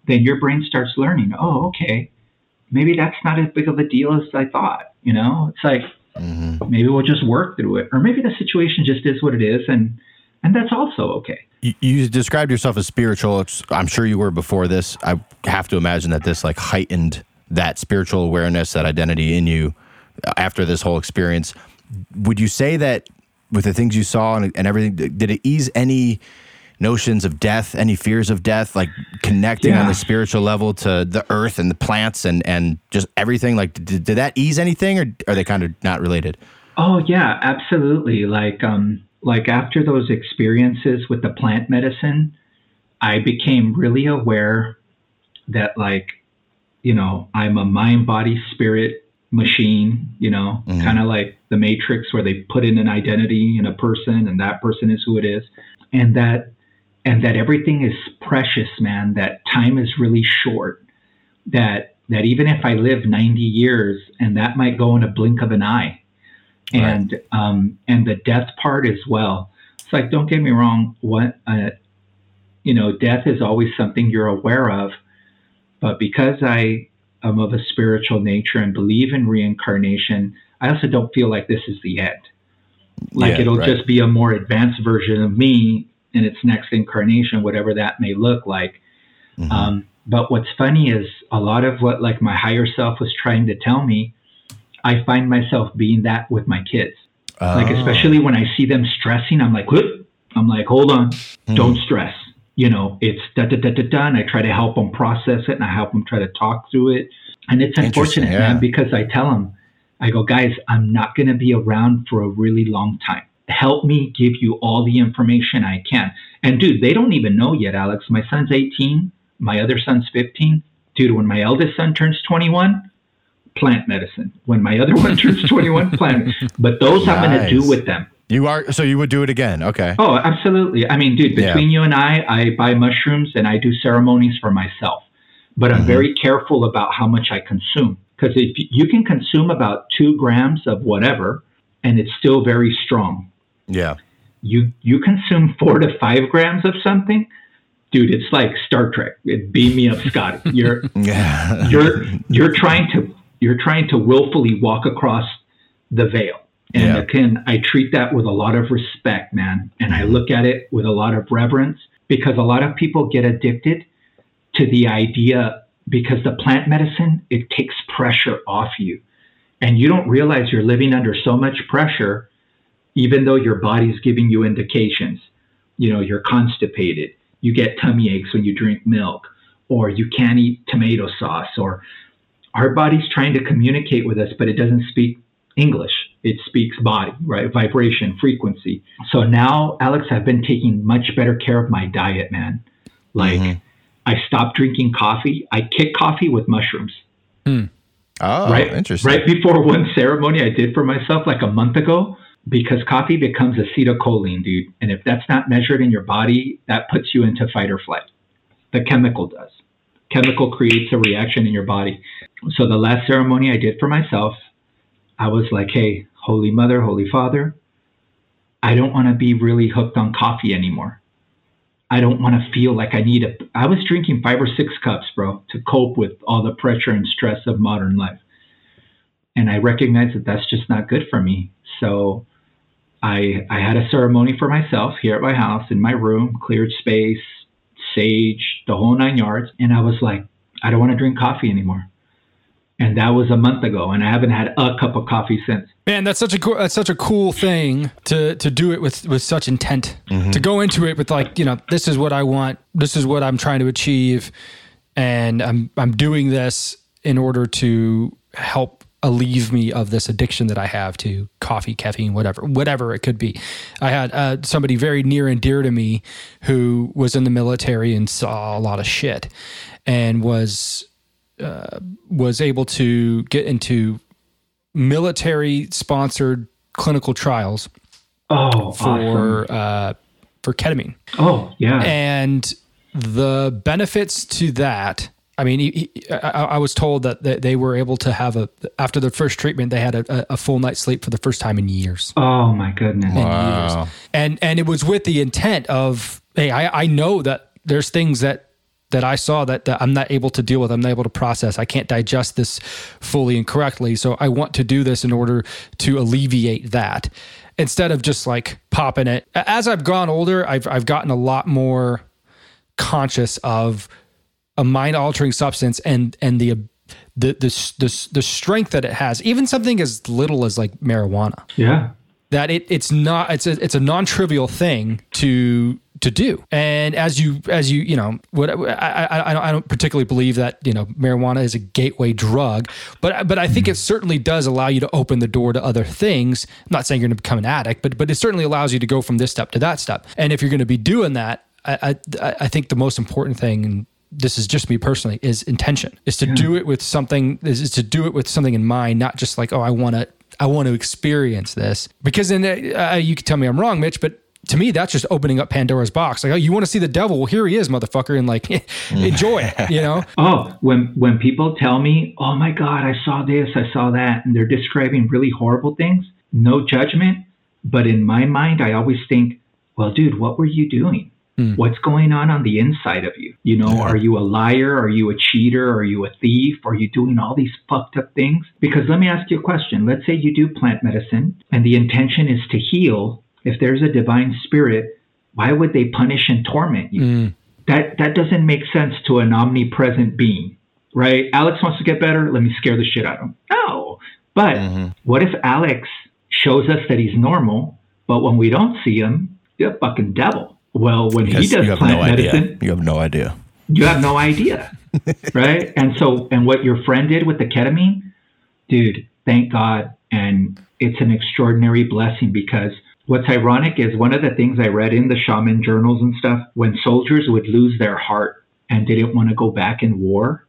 then your brain starts learning, oh, okay, maybe that's not as big of a deal as I thought. You know, it's like mm-hmm. maybe we'll just work through it, or maybe the situation just is what it is, and and that's also okay. You, you described yourself as spiritual. I'm sure you were before this. I have to imagine that this like heightened that spiritual awareness, that identity in you after this whole experience. Would you say that with the things you saw and, and everything, did it ease any? Notions of death, any fears of death, like connecting yeah. on the spiritual level to the earth and the plants and and just everything? Like, did, did that ease anything, or are they kind of not related? Oh yeah, absolutely. Like um, like after those experiences with the plant medicine, I became really aware that like, you know, I'm a mind, body, spirit machine. You know, mm-hmm. kind of like the Matrix, where they put in an identity in a person, and that person is who it is, and that and that everything is precious, man, that time is really short, that that even if I live 90 years and that might go in a blink of an eye. And um, and the death part as well. It's like don't get me wrong, what uh, you know, death is always something you're aware of, but because I am of a spiritual nature and believe in reincarnation, I also don't feel like this is the end. Like yeah, it'll right. just be a more advanced version of me in its next incarnation, whatever that may look like. Mm-hmm. Um, but what's funny is a lot of what like my higher self was trying to tell me, I find myself being that with my kids. Oh. Like especially when I see them stressing, I'm like, Whoop! I'm like, hold on, mm-hmm. don't stress. You know, it's da da da da da, and I try to help them process it, and I help them try to talk through it. And it's unfortunate, yeah. man, because I tell them, I go, guys, I'm not going to be around for a really long time help me give you all the information I can. And dude, they don't even know yet, Alex. My son's 18, my other son's 15. Dude, when my eldest son turns 21, plant medicine. When my other one turns 21, plant. But those nice. I'm going to do with them. You are so you would do it again, okay? Oh, absolutely. I mean, dude, between yeah. you and I, I buy mushrooms and I do ceremonies for myself. But I'm mm-hmm. very careful about how much I consume because if you can consume about two grams of whatever, and it's still very strong, yeah. You you consume four to five grams of something, dude. It's like Star Trek. It beam me up, Scotty. You're you're you're trying to you're trying to willfully walk across the veil. And yeah. again, I treat that with a lot of respect, man. And I look at it with a lot of reverence because a lot of people get addicted to the idea because the plant medicine, it takes pressure off you. And you don't realize you're living under so much pressure even though your body's giving you indications. You know, you're constipated, you get tummy aches when you drink milk, or you can't eat tomato sauce, or our body's trying to communicate with us, but it doesn't speak English. It speaks body, right? Vibration, frequency. So now, Alex, I've been taking much better care of my diet, man. Like, mm-hmm. I stopped drinking coffee. I kick coffee with mushrooms. Hmm. Oh, right, interesting. Right before one ceremony I did for myself like a month ago, because coffee becomes acetylcholine, dude. And if that's not measured in your body, that puts you into fight or flight. The chemical does. Chemical creates a reaction in your body. So the last ceremony I did for myself, I was like, hey, Holy Mother, Holy Father, I don't want to be really hooked on coffee anymore. I don't want to feel like I need a. I was drinking five or six cups, bro, to cope with all the pressure and stress of modern life. And I recognize that that's just not good for me. So I, I had a ceremony for myself here at my house in my room, cleared space, sage, the whole nine yards. And I was like, I don't want to drink coffee anymore. And that was a month ago, and I haven't had a cup of coffee since. Man, that's such a cool, that's such a cool thing to to do it with with such intent. Mm-hmm. To go into it with like, you know, this is what I want, this is what I'm trying to achieve, and I'm I'm doing this in order to help alleviate me of this addiction that I have to coffee, caffeine, whatever, whatever it could be. I had uh, somebody very near and dear to me who was in the military and saw a lot of shit, and was uh, was able to get into military sponsored clinical trials. Oh, for awesome. uh, for ketamine. Oh, yeah. And the benefits to that, I mean, he, he- I, I was told that they- they were able to have a after the first treatment, they had a, a full night's sleep for the first time in years. oh my goodness. Wow. And and it was with the intent of, hey, I, I know that there's things that that I saw that, that I'm not able to deal with. I'm not able to process. I can't digest this fully and correctly. So I want to do this in order to alleviate that. Instead of just like popping it. As I've gone older, I've I've gotten a lot more conscious of a mind altering substance and and the the, the the the strength that it has. Even something as little as like marijuana Yeah. that it it's not it's a it's a non-trivial thing to to do and as you as you you know what I, I I don't- particularly believe that you know marijuana is a gateway drug but but I think it certainly does allow you to open the door to other things I'm not saying you're going to become an addict but but it certainly allows you to go from this step to that step and if you're going to be doing that I I, I think the most important thing and this is just me personally is intention is to do it with something is, is to do it with something in mind not just like oh i want to i want to experience this. Because then uh, you can tell me i'm wrong mitch but to me that's just opening up pandora's box. Like oh you want to see the devil? Well here he is motherfucker and like enjoy it you know? Oh, when when people tell me, "Oh my God, I saw this, I saw that," and they're describing really horrible things, no judgment, but in my mind, I always think, "Well, dude, what were you doing? Hmm. What's going on on the inside of you? You know, are you a liar? Are you a cheater? Are you a thief? Are you doing all these fucked up things?" Because let me ask you a question. Let's say you do plant medicine, and the intention is to heal. If there's a divine spirit, why would they punish and torment you? Hmm. that that doesn't make sense to an omnipresent being, right? Alex wants to get better. Let me scare the shit out of him. No. But mm-hmm. what if Alex shows us that he's normal, but when we don't see him, you're a fucking devil. Well, when he does you have plant no idea. medicine, You have no idea. you have no idea, right? And so, and what your friend did with the ketamine, dude, thank God. And it's an extraordinary blessing because what's ironic is one of the things I read in the shaman journals and stuff, when soldiers would lose their heart and didn't want to go back in war,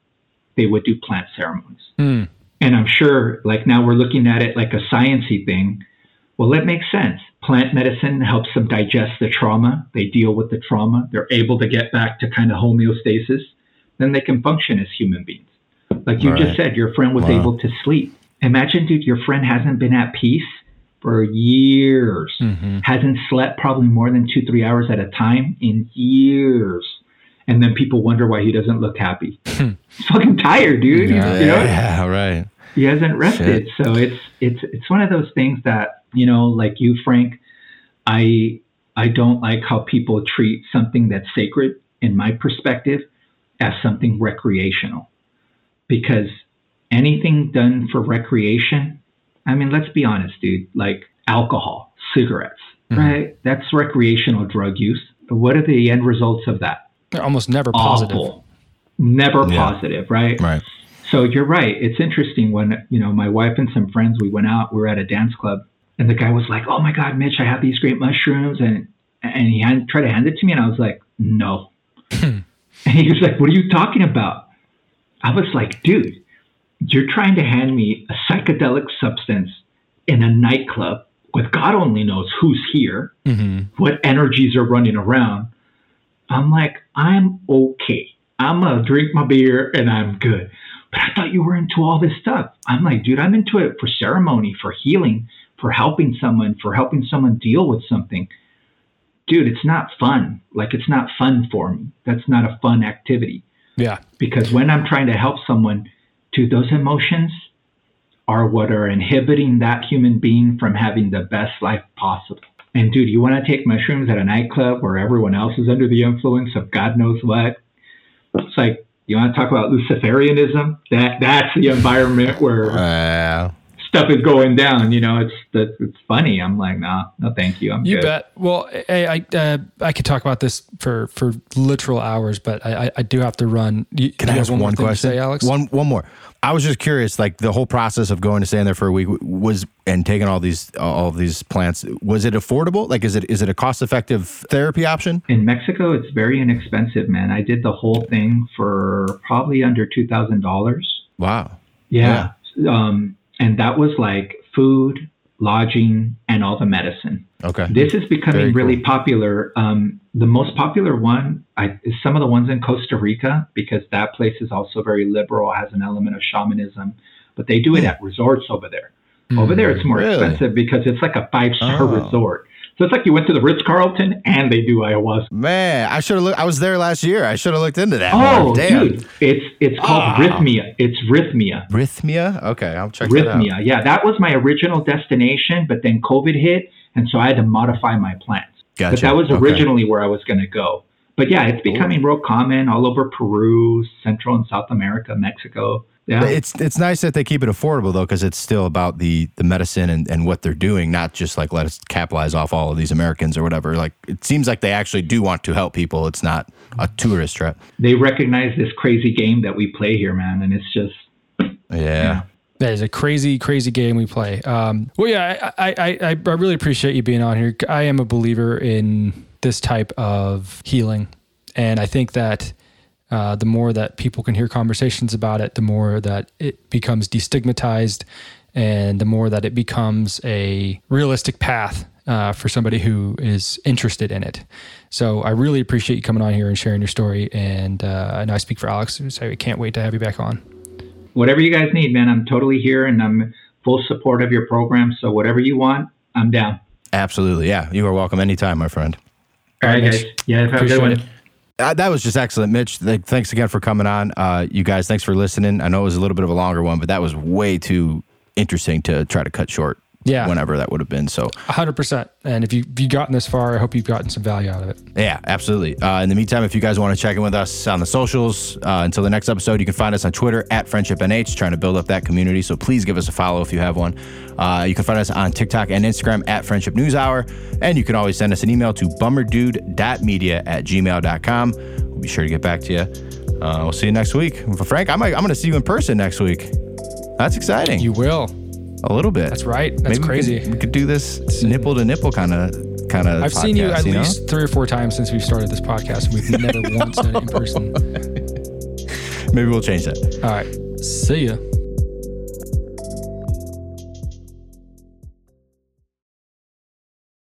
they would do plant ceremonies. Hmm. And I'm sure, like now we're looking at it like a sciency thing. Well, it makes sense. Plant medicine helps them digest the trauma. They deal with the trauma. They're able to get back to kind of homeostasis. Then they can function as human beings. Like you just said, your friend was Wow. able to sleep. Imagine, dude, your friend hasn't been at peace for years, mm-hmm. hasn't slept probably more than two, three hours at a time in years. And then people wonder why he doesn't look happy. He's fucking tired, dude. You know? Yeah, right. He hasn't rested. So it's it's it's one of those things that you know like you frank i i don't like how people treat something that's sacred in my perspective as something recreational. Because anything done for recreation i mean let's be honest dude like alcohol cigarettes mm-hmm. right? That's recreational drug use. What are the end results of that? They're almost never positive. Awful. never Yeah. positive right? Right. So you're right. It's interesting when, you know, my wife and some friends, we went out, we were at a dance club, and the guy was like, Oh my God, Mitch, I have these great mushrooms. And, and he hand, tried to hand it to me, and I was like, No. and he was like, What are you talking about? I was like, Dude, you're trying to hand me a psychedelic substance in a nightclub with God only knows who's here, mm-hmm. what energies are running around. I'm like, I'm okay. I'm gonna drink my beer and I'm good. But I thought you were into all this stuff. I'm like, dude, I'm into it for ceremony, for healing, for helping someone, for helping someone deal with something. Dude, it's not fun. Like, it's not fun for me. That's not a fun activity. yeah Because when I'm trying to help someone, dude, those emotions are what are inhibiting that human being from having the best life possible. And dude, you want to take mushrooms at a nightclub where everyone else is under the influence of God knows what? It's like you want to talk about Luciferianism? That that's the environment where Uh, stuff is going down. You know, it's that it's funny. I'm like, nah, no, thank you. I'm You good. bet. Well, I I, uh, I could talk about this for for literal hours, but I I, I do have to run. You, can I ask one, more thing to question? say, Alex? One one more. I was just curious, like the whole process of going to stand there for a week was and taking all these all of these plants. Was it affordable? Like, is it is it a cost effective therapy option? In Mexico, it's very inexpensive, man. I did the whole thing for probably under two thousand dollars. Wow. Yeah. Um, and that was like food, lodging, and all the medicine. Okay. This is becoming Very really popular. Um, the most popular one I, is some of the ones in Costa Rica because that place is also very liberal, has an element of shamanism, but they do it at resorts over there. Over there, it's more Hmm. Really? expensive because it's like a five star Oh. resort. So it's like you went to the Ritz Carlton and they do ayahuasca. Man, I should have looked. I was there last year. I should have looked into that. Oh, dude, it's it's called Ah. Rythmia. It's Rythmia. Rythmia. Okay, I'll check that out. Rythmia. Yeah, that was my original destination, but then COVID hit, and so I had to modify my plans. Gotcha. But that was Okay. originally where I was going to go. But yeah, it's becoming real common all over Peru, Central and South America, Mexico. Yeah. It's it's nice that they keep it affordable though, because it's still about the the medicine and, and what they're doing, not just like let us capitalize off all of these Americans or whatever. Like it seems like they actually do want to help people. It's not a tourist trap. they recognize this crazy game that we play here, man, and it's just Yeah. That is a crazy, crazy game we play. Um, well, yeah, I, I, I, I really appreciate you being on here. I am a believer in this type of healing, and I think that uh, the more that people can hear conversations about it, the more that it becomes destigmatized, and the more that it becomes a realistic path uh, for somebody who is interested in it. So I really appreciate you coming on here and sharing your story. And uh, I know I speak for Alex, so I can't wait to have you back on. whatever you guys need, man. I'm totally here and I'm full support of your program. So whatever you want, I'm down. Absolutely. Yeah. You are welcome anytime, my friend. All right, Mitch. guys. Yeah, have a good one. it. Uh, that was just excellent, Mitch. Th- Thanks again for coming on. Uh, you guys, thanks for listening. I know it was a little bit of a longer one, but that was way too interesting to try to cut short. Yeah. Whenever that would have been. So, hundred percent. And if you if you gotten this far, I hope you've gotten some value out of it. yeah, absolutely. Uh, in the meantime, if you guys want to check in with us on the socials, uh, until the next episode, you can find us on Twitter at FriendshipNH, trying to build up that community. So please give us a follow if you have one. Uh, you can find us on TikTok and Instagram at Friendship News Hour. And you can always send us an email to bummerdude.media at gmail.com. We'll be sure to get back to you. Uh, we'll see you next week. For Frank, I might, I'm going to see you in person next week. That's exciting. You will. A little bit. That's right. That's we crazy. could- We could, do this nipple to nipple kind of kind of. I've seen you at least three or four times since we've started this podcast, and we've never once done it in person. Maybe we'll change that. All right. See ya.